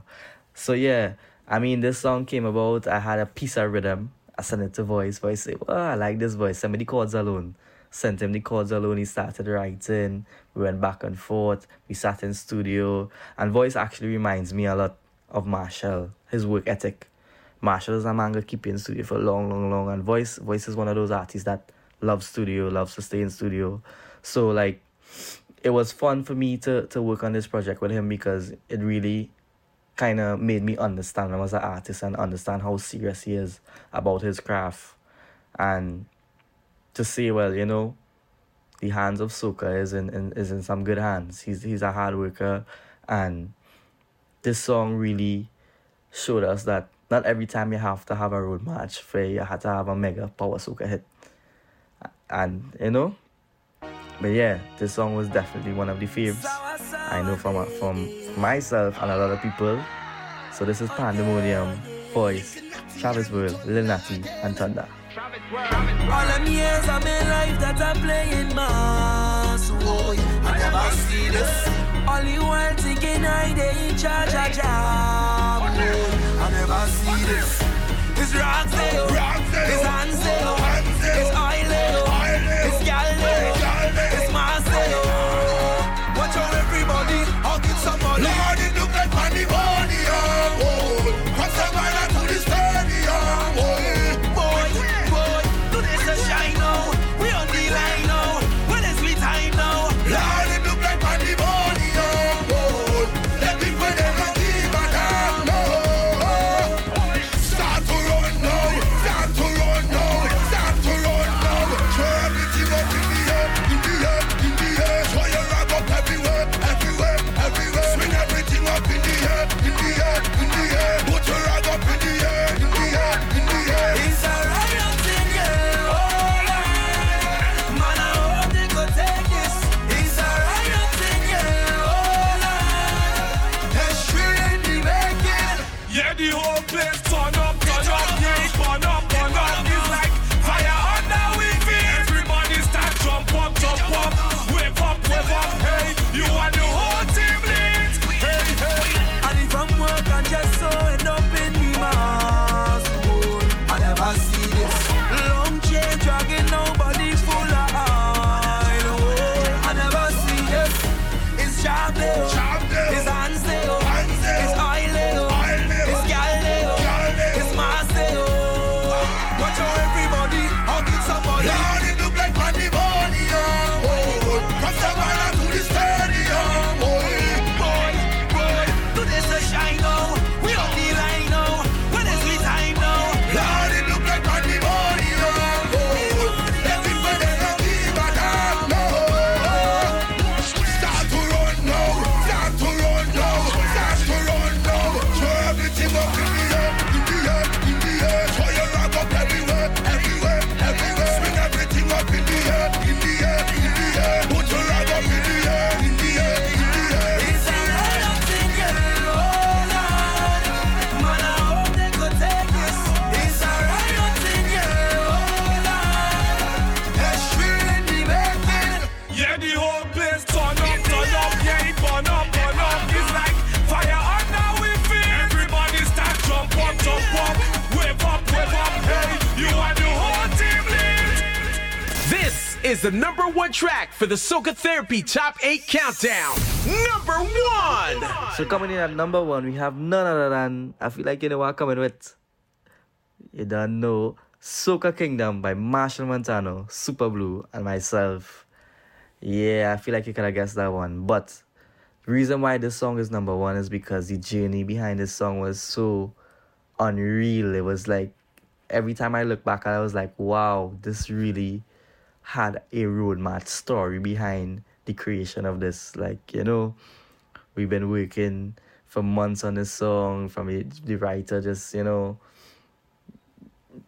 So yeah, I mean this song came about, I had a piece of rhythm, I sent it to voice, voice say, Well, I like this voice, send me the chords alone. Sent him the chords alone, he started writing, we went back and forth, we sat in studio, and voice actually reminds me a lot of Machel, his work ethic. Machel is a man that keep in studio for long, long, long. And Voice Voice is one of those artists that loves studio, loves to stay in studio. So like it was fun for me to to work on this project with him because it really kind of made me understand him as an artist and understand how serious he is about his craft. And to say, well, you know, the hands of Soca is in, in is in some good hands. He's he's a hard worker and this song really showed us that not every time you have to have a road march for you have to have a mega power soca hit. And you know, but yeah, this song was definitely one of the faves. I know from from myself and a lot of people. So this is Pandemonium, Voice, Travis World, Lil Natty, and Thunder. All them years of my life that I'm playing mass, boy, I never see this. All the while thinking I they in charge of job, boy, I never see this. It's Roxdale, oh. oh. it's Hansdale, oh. it's This is the number one track for the Soca Therapy Top 8 Countdown. Number one! So coming in at number one, we have none other than I feel like you know what I'm coming with. You don't know Soca Kingdom by Machel Montano, Super Blue, and myself. Yeah, I feel like you could have guessed that one. But the reason why this song is number one is because the journey behind this song was so unreal. It was like every time I look back, I was like, wow, this really had a road map story behind the creation of this. Like, you know, we've been working for months on this song from it, the writer just, you know,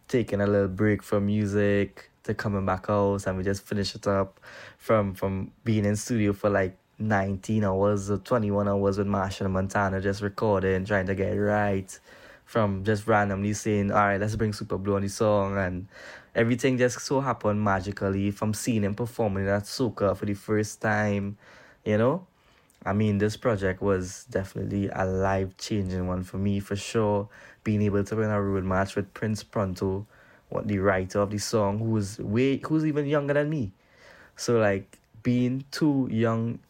taking a little break from music to coming back out and we just finish it up from from being in studio for like 19 hours or 21 hours with Machel and Montano just recording, trying to get it right. From just randomly saying, all right, let's bring Super Blue on the song. And everything just so happened magically from seeing him performing at Soca for the first time, you know? I mean, this project was definitely a life changing one for me, for sure. Being able to win a road march with Prince Pronto, what the writer of the song, who's way, who's even younger than me. So like being two young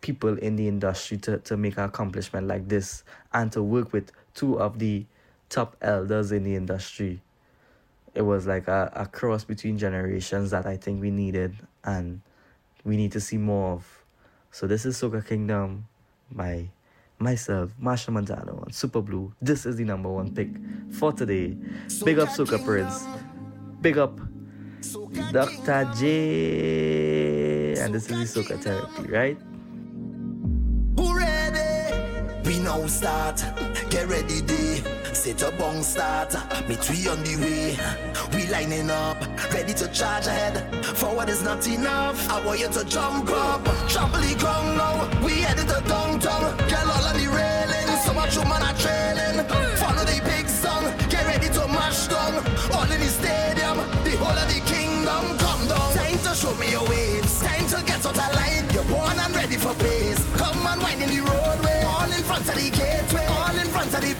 people in the industry to, to make an accomplishment like this and to work with two of the top elders in the industry. It was like a, a cross between generations that I think we needed and we need to see more of. So this is Soca Kingdom by myself, Machel Montano on Super Blue. This is the number one pick for today. Big up Soca Prince. Big up Dr. J. And this is the Soca Therapy, right? Who ready? We now start. Get ready, day. Set a bong start. Me three on the way. We lining up, ready to charge ahead. Forward is not enough. I want you to jump up. Trample ground now. We headed to downtown. Get all on the railing. So much woman are trailing. Follow the big song. Get ready to mash down. All in the stadium. The whole of the kingdom. Come down. Time to show me your waves. Time to get out of line. You're born and ready for pace. Come and wind in the roadway. All in front of the gateway. All in front of the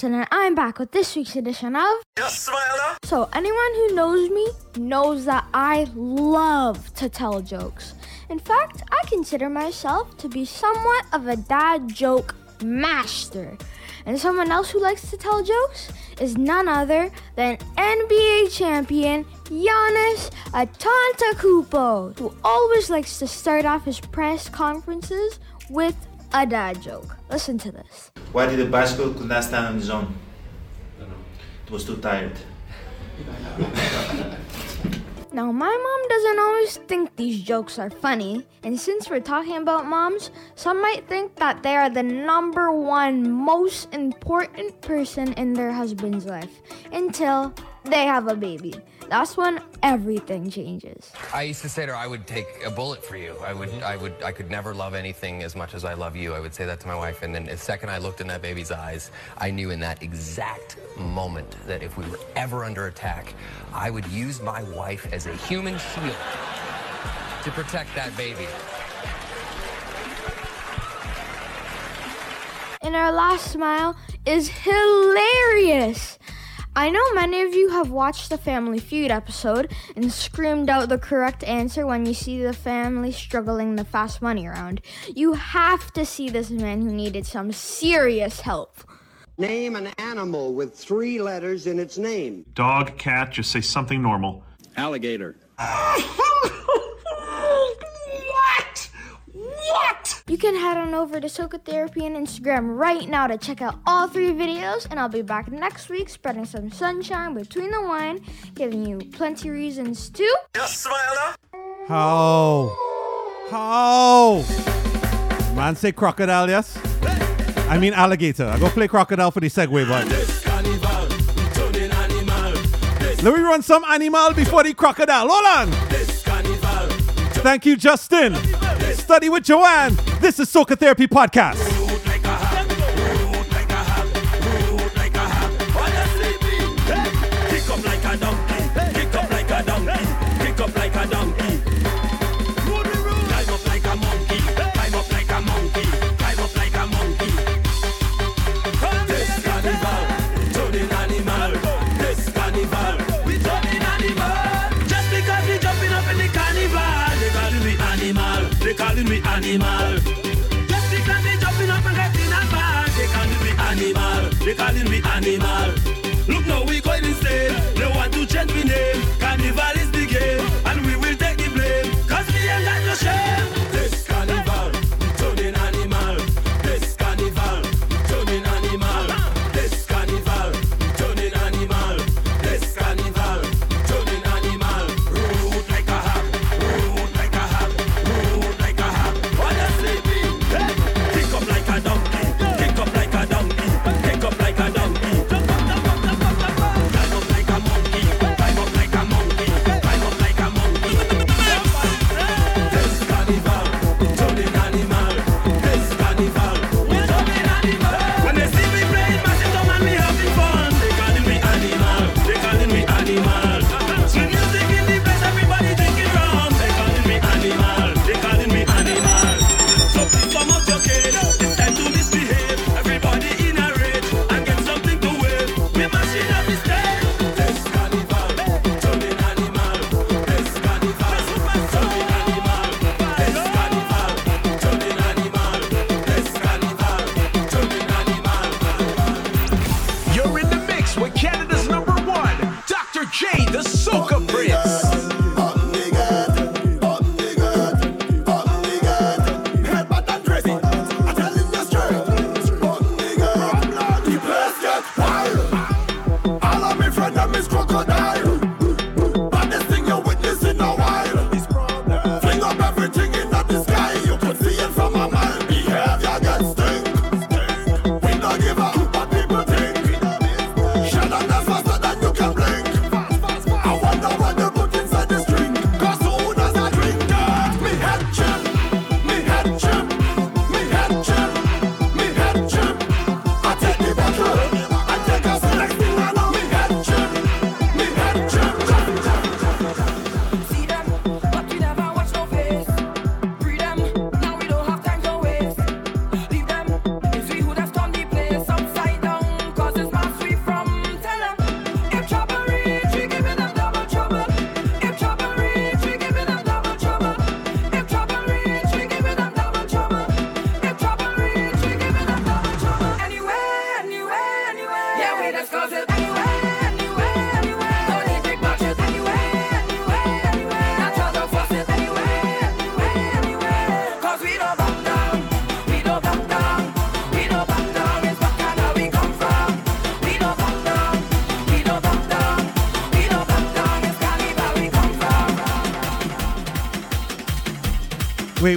Justin, and I'm back with this week's edition of. Just smile So, anyone who knows me knows that I love to tell jokes. In fact, I consider myself to be somewhat of a dad joke master. And someone else who likes to tell jokes is none other than NBA champion Giannis Antetokounmpo, who always likes to start off his press conferences with a dad joke. Listen to this. Why did the bicycle could not stand on its own? It was too tired. Now, my mom doesn't always think these jokes are funny, and since we're talking about moms, some might think that they are the number one most important person in their husband's life until they have a baby. That's when everything changes. I used to say to her, I would take a bullet for you. I would, I would, I could never love anything as much as I love you. I would say that to my wife, and then the second I looked in that baby's eyes, I knew in that exact moment that if we were ever under attack, I would use my wife as a human shield to protect that baby. And our last smile is hilarious. I know many of you have watched the Family Feud episode and screamed out the correct answer when you see the family struggling the fast money round. You have to see this man who needed some serious help. Name an animal with three letters in its name. Dog, cat, just say something normal. Alligator. You can head on over to Soca Therapy on Instagram right now to check out all three videos, and I'll be back next week spreading some sunshine between the wine, giving you plenty reasons to. Yes, smile How? How? Man say crocodile, yes? I mean alligator. I go play crocodile for the segue, but. Let me run some animal before the crocodile. Hold on! Thank you, Justin study with Joanne. This is Soca Therapy Podcast.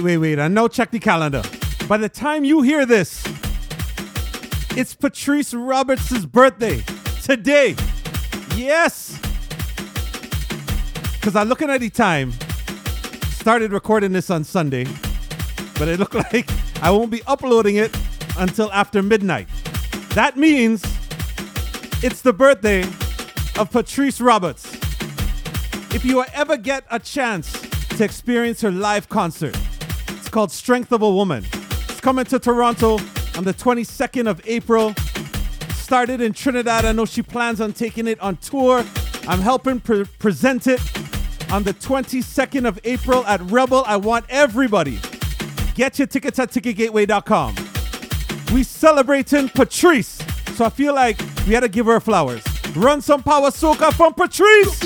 wait, wait, wait. I know check the calendar. By the time you hear this, it's Patrice Roberts' birthday today. Yes. Because I'm looking at the time. Started recording this on Sunday, but it looked like I won't be uploading it until after midnight. That means it's the birthday of Patrice Roberts. If you ever get a chance to experience her live concert, called Strength of a Woman. It's coming to Toronto on the 22nd of April. Started in Trinidad. I know she plans on taking it on tour. I'm helping pre- present it on the 22nd of April at Rebel. I want everybody. Get your tickets at ticketgateway.com. We celebrating Patrice. So I feel like we had to give her flowers. Run some power soca from Patrice.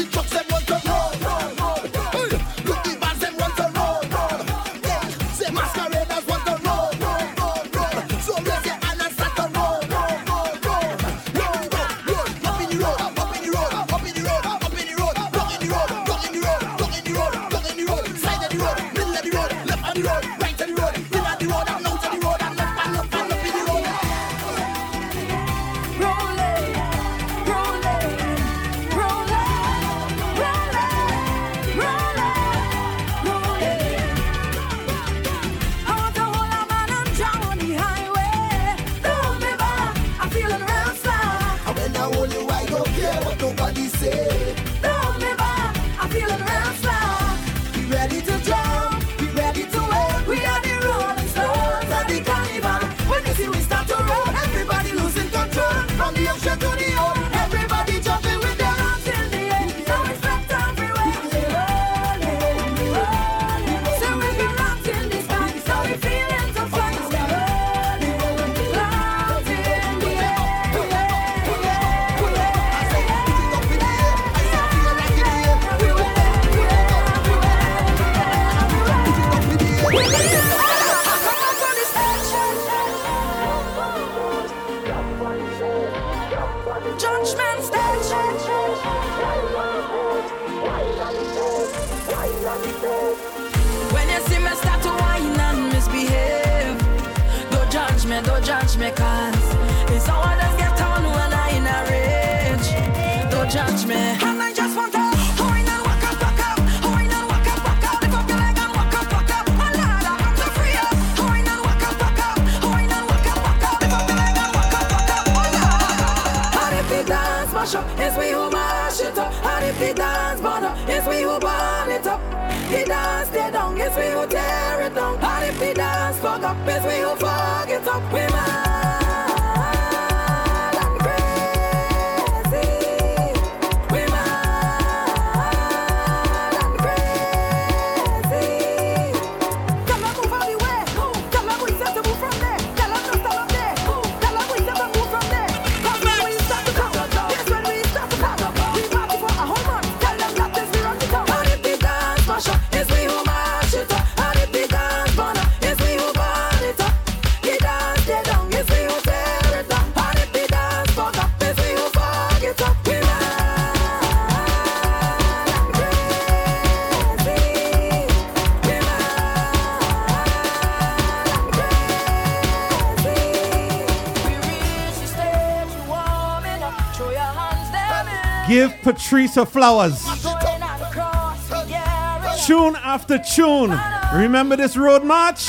we go tear it down. And if we dance, fuck up, is we go fuck it up. We man. trees of flowers. Tune after tune. Remember this road march?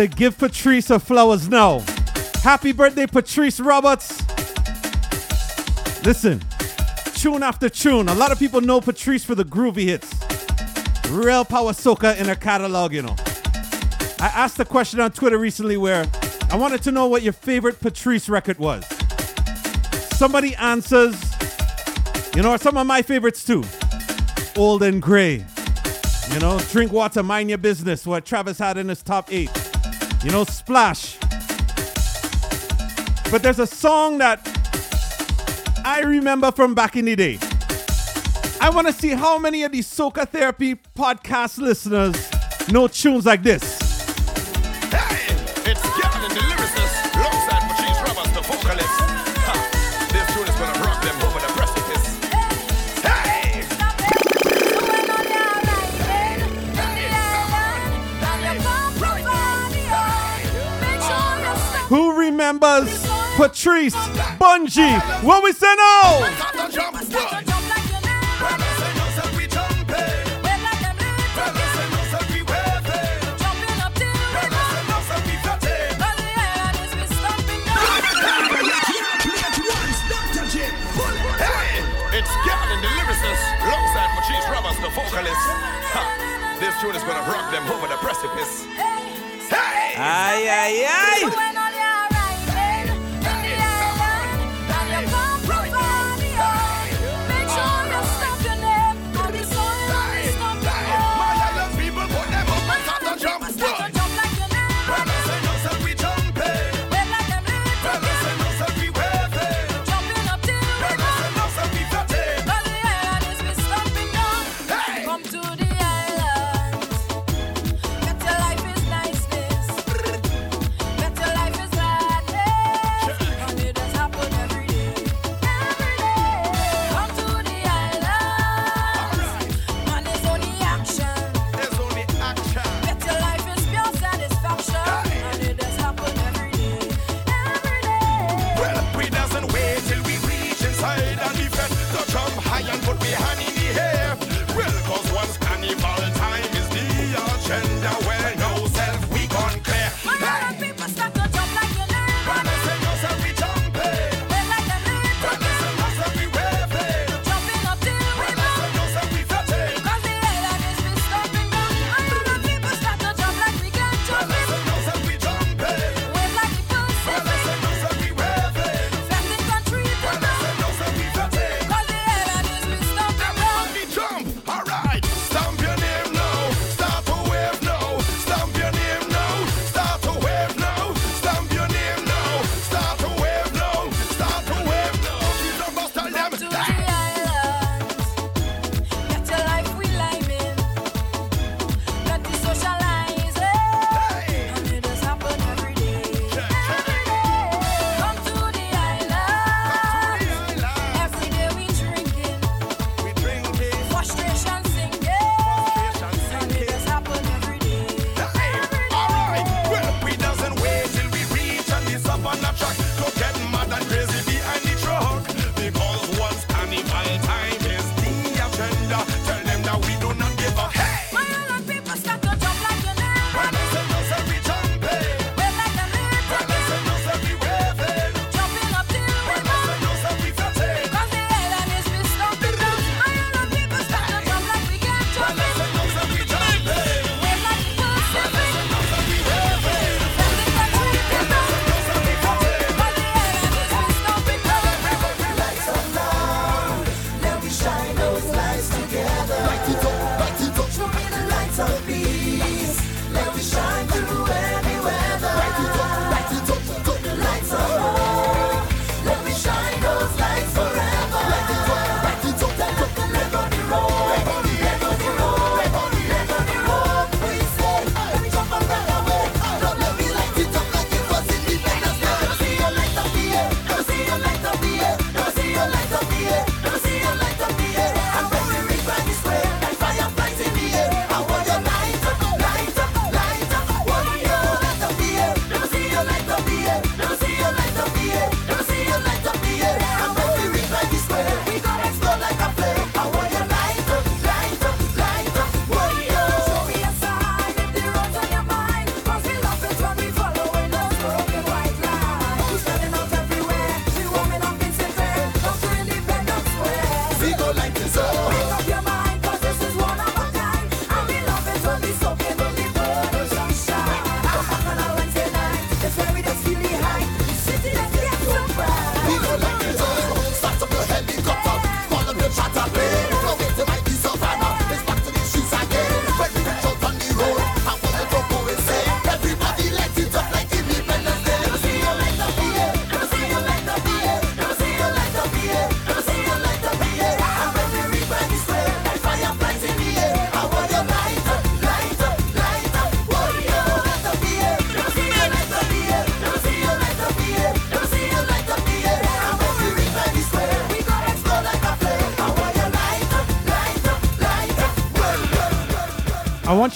To give Patrice her flowers now. Happy birthday, Patrice Roberts. Listen, tune after tune. A lot of people know Patrice for the groovy hits. Real power soca in her catalog, you know. I asked a question on Twitter recently where I wanted to know what your favorite Patrice record was. Somebody answers, you know, some of my favorites too. Old and Gray. You know, Drink Water, Mind Your Business, what Travis had in his top eight. You know, Splash. But there's a song that I remember from back in the day. I want to see how many of these Soca Therapy podcast listeners know tunes like this. Who remembers Patrice Bungie? What we say now? vocalist. Ha. This tune is gonna rock them over the precipice. Hey! aye, aye, aye.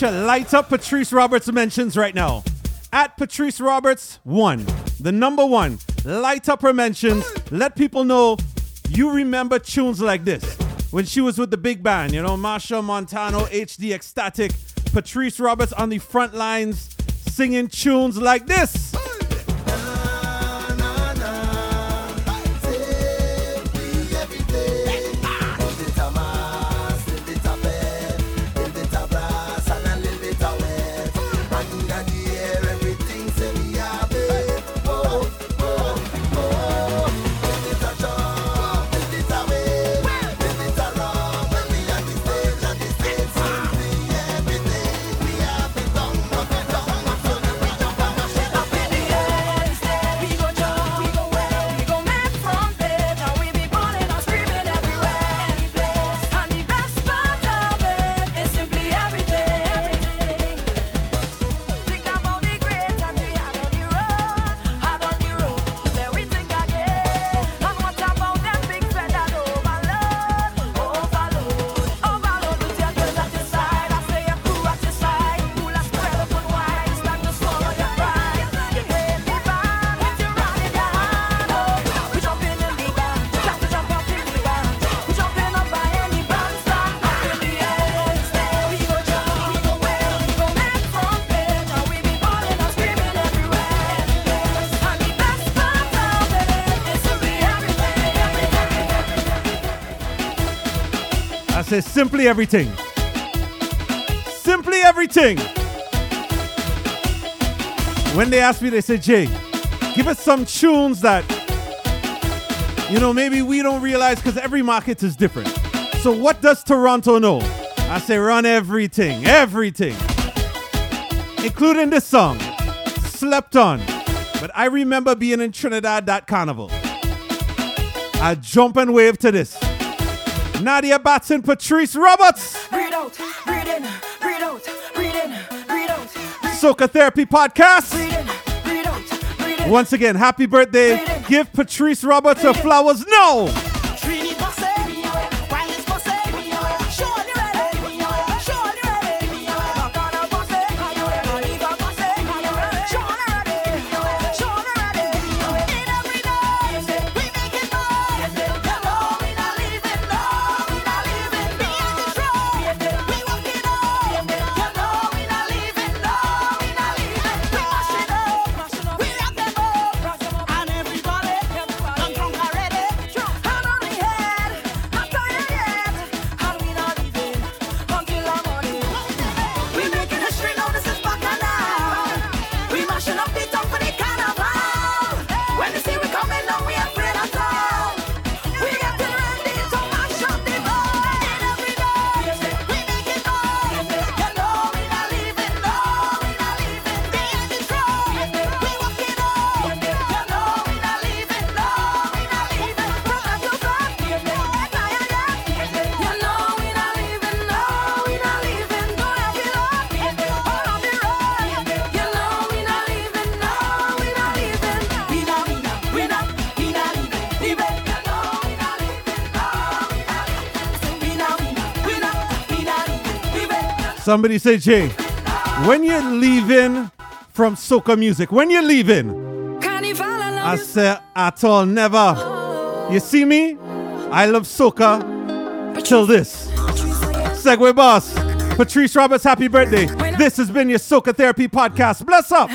Light up Patrice Roberts mentions right now. At Patrice Roberts one, the number one. Light up her mentions. Let people know you remember tunes like this when she was with the big band. You know, Machel Montano, HD Xtatik, Patrice Roberts on the front lines singing tunes like this. Simply everything. Simply everything. When they ask me, they say, Jay, give us some tunes that, you know, maybe we don't realize because every market is different. So, what does Toronto know? I say, run everything, everything, including this song, Slept On. But I remember being in Trinidad that carnival. I jump and wave to this. Nadia Batson, Patrice Roberts. Breathe out, breathe in, breathe out, breathe in, breathe out. Soca Therapy Podcast. Breathe out, breathe in. Once again, happy birthday. Give Patrice Roberts her flowers now. Somebody say, Jay, when you're leaving from soca music, when you're leaving, I I say at all, never. You see me? I love soca till this. Segway boss, Patrice Roberts, happy birthday. This has been your Soca Therapy Podcast. Bless up.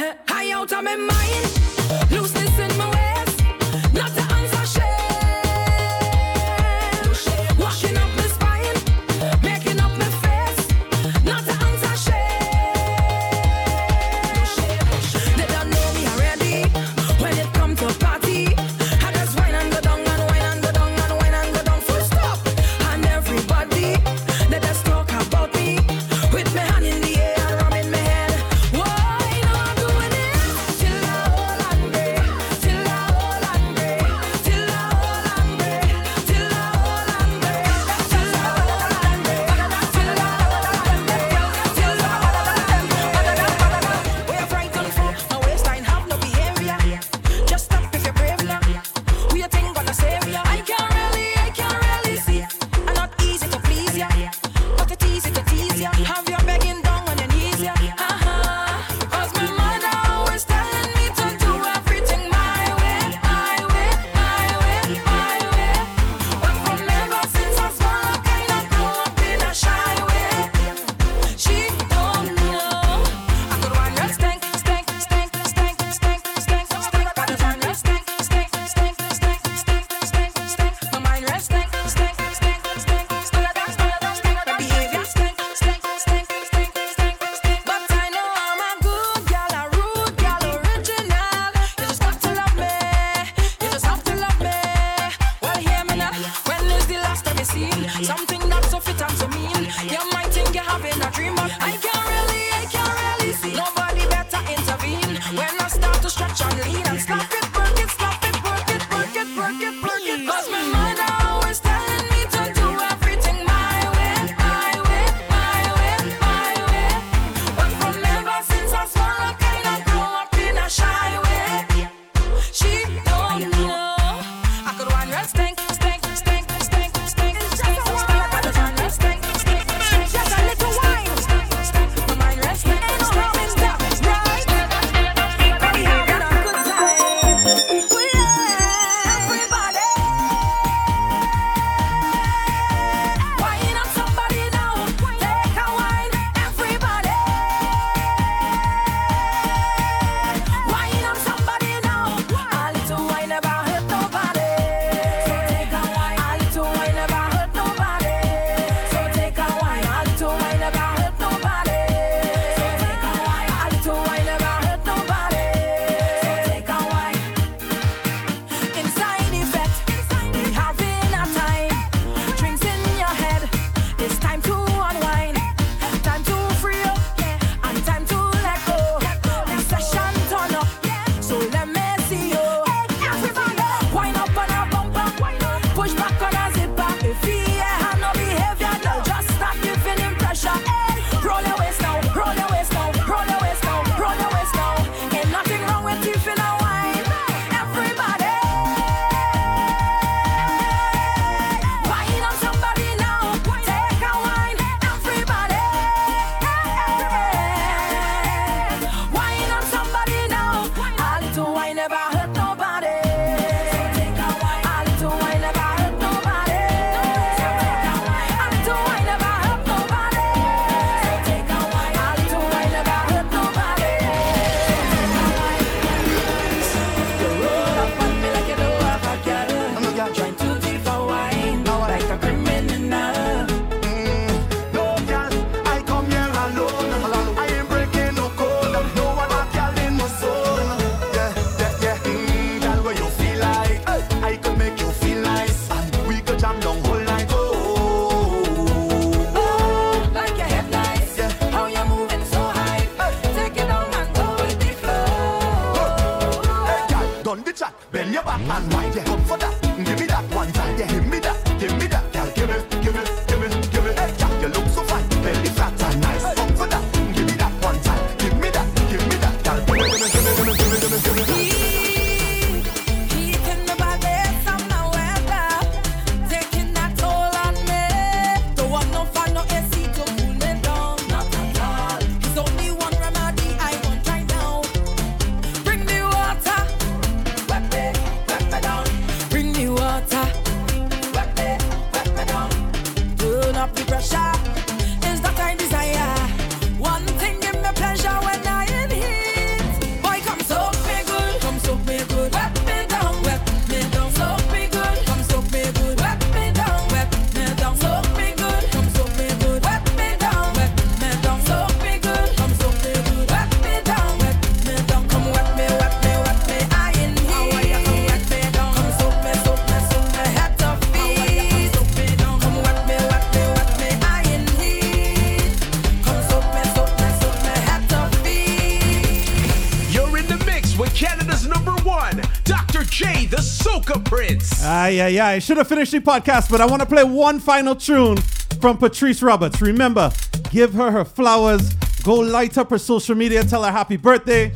Aye, aye. I should have finished the podcast, but I want to play one final tune from Patrice Roberts. Remember, give her her flowers. Go light up her social media. Tell her happy birthday.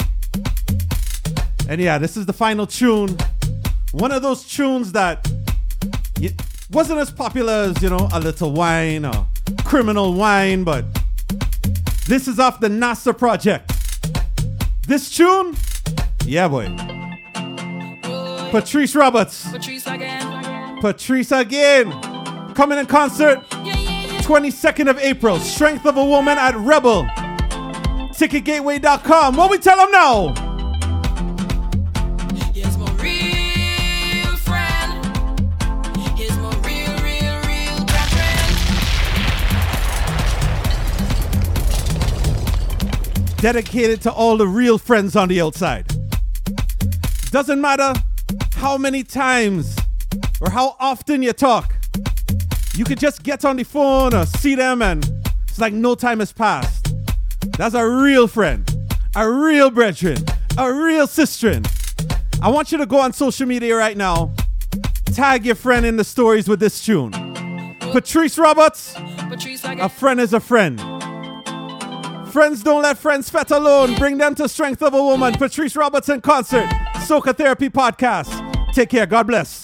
And yeah, this is the final tune. One of those tunes that wasn't as popular as, you know, A Little Wine or Criminal Wine, but this is off the NASA project. This tune, yeah, boy. Patrice Roberts. Patrice. Patrice again. Coming in concert 22nd of April. Strength of a Woman at Rebel. Ticketgateway.com. What we tell them now? Here's my real friend. Here's my real, real, real brethren. Dedicated to all the real friends on the outside. Doesn't matter how many times or how often you talk. You could just get on the phone or see them and it's like no time has passed. That's a real friend, a real brethren, a real sisterin. I want you to go on social media right now. Tag your friend in the stories with this tune. Patrice Roberts, Patrice a friend is a friend. Friends don't let friends fet alone. Bring them to Strength of a Woman. Patrice Roberts in concert. Soca Therapy Podcast. Take care. God bless.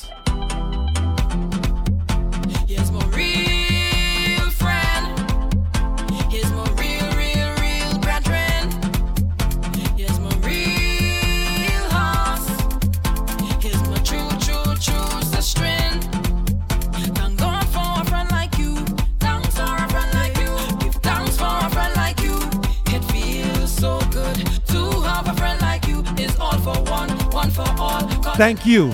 I you.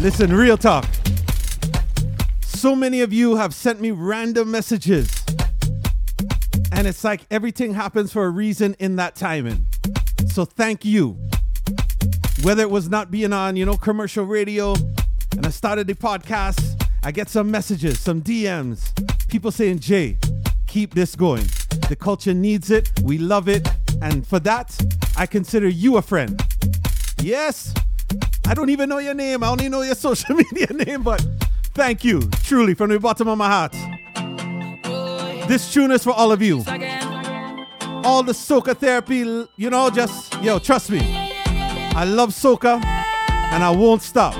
Listen, real talk. So many of you have sent me random messages. And it's like everything happens for a reason in that timing. So thank you. Whether it was not being on, you know, commercial radio, and I started the podcast, I get some messages, some DMs, people saying, Jay, keep this going. The culture needs it. We love it. And for that, I consider you a friend. Yes, I don't even know your name. I only know your social media name, but thank you, truly, from the bottom of my heart. This tune is for all of you. All the soca therapy, you know, just, yo, trust me. I love soca and I won't stop.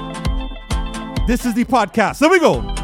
This is the podcast. Here we go.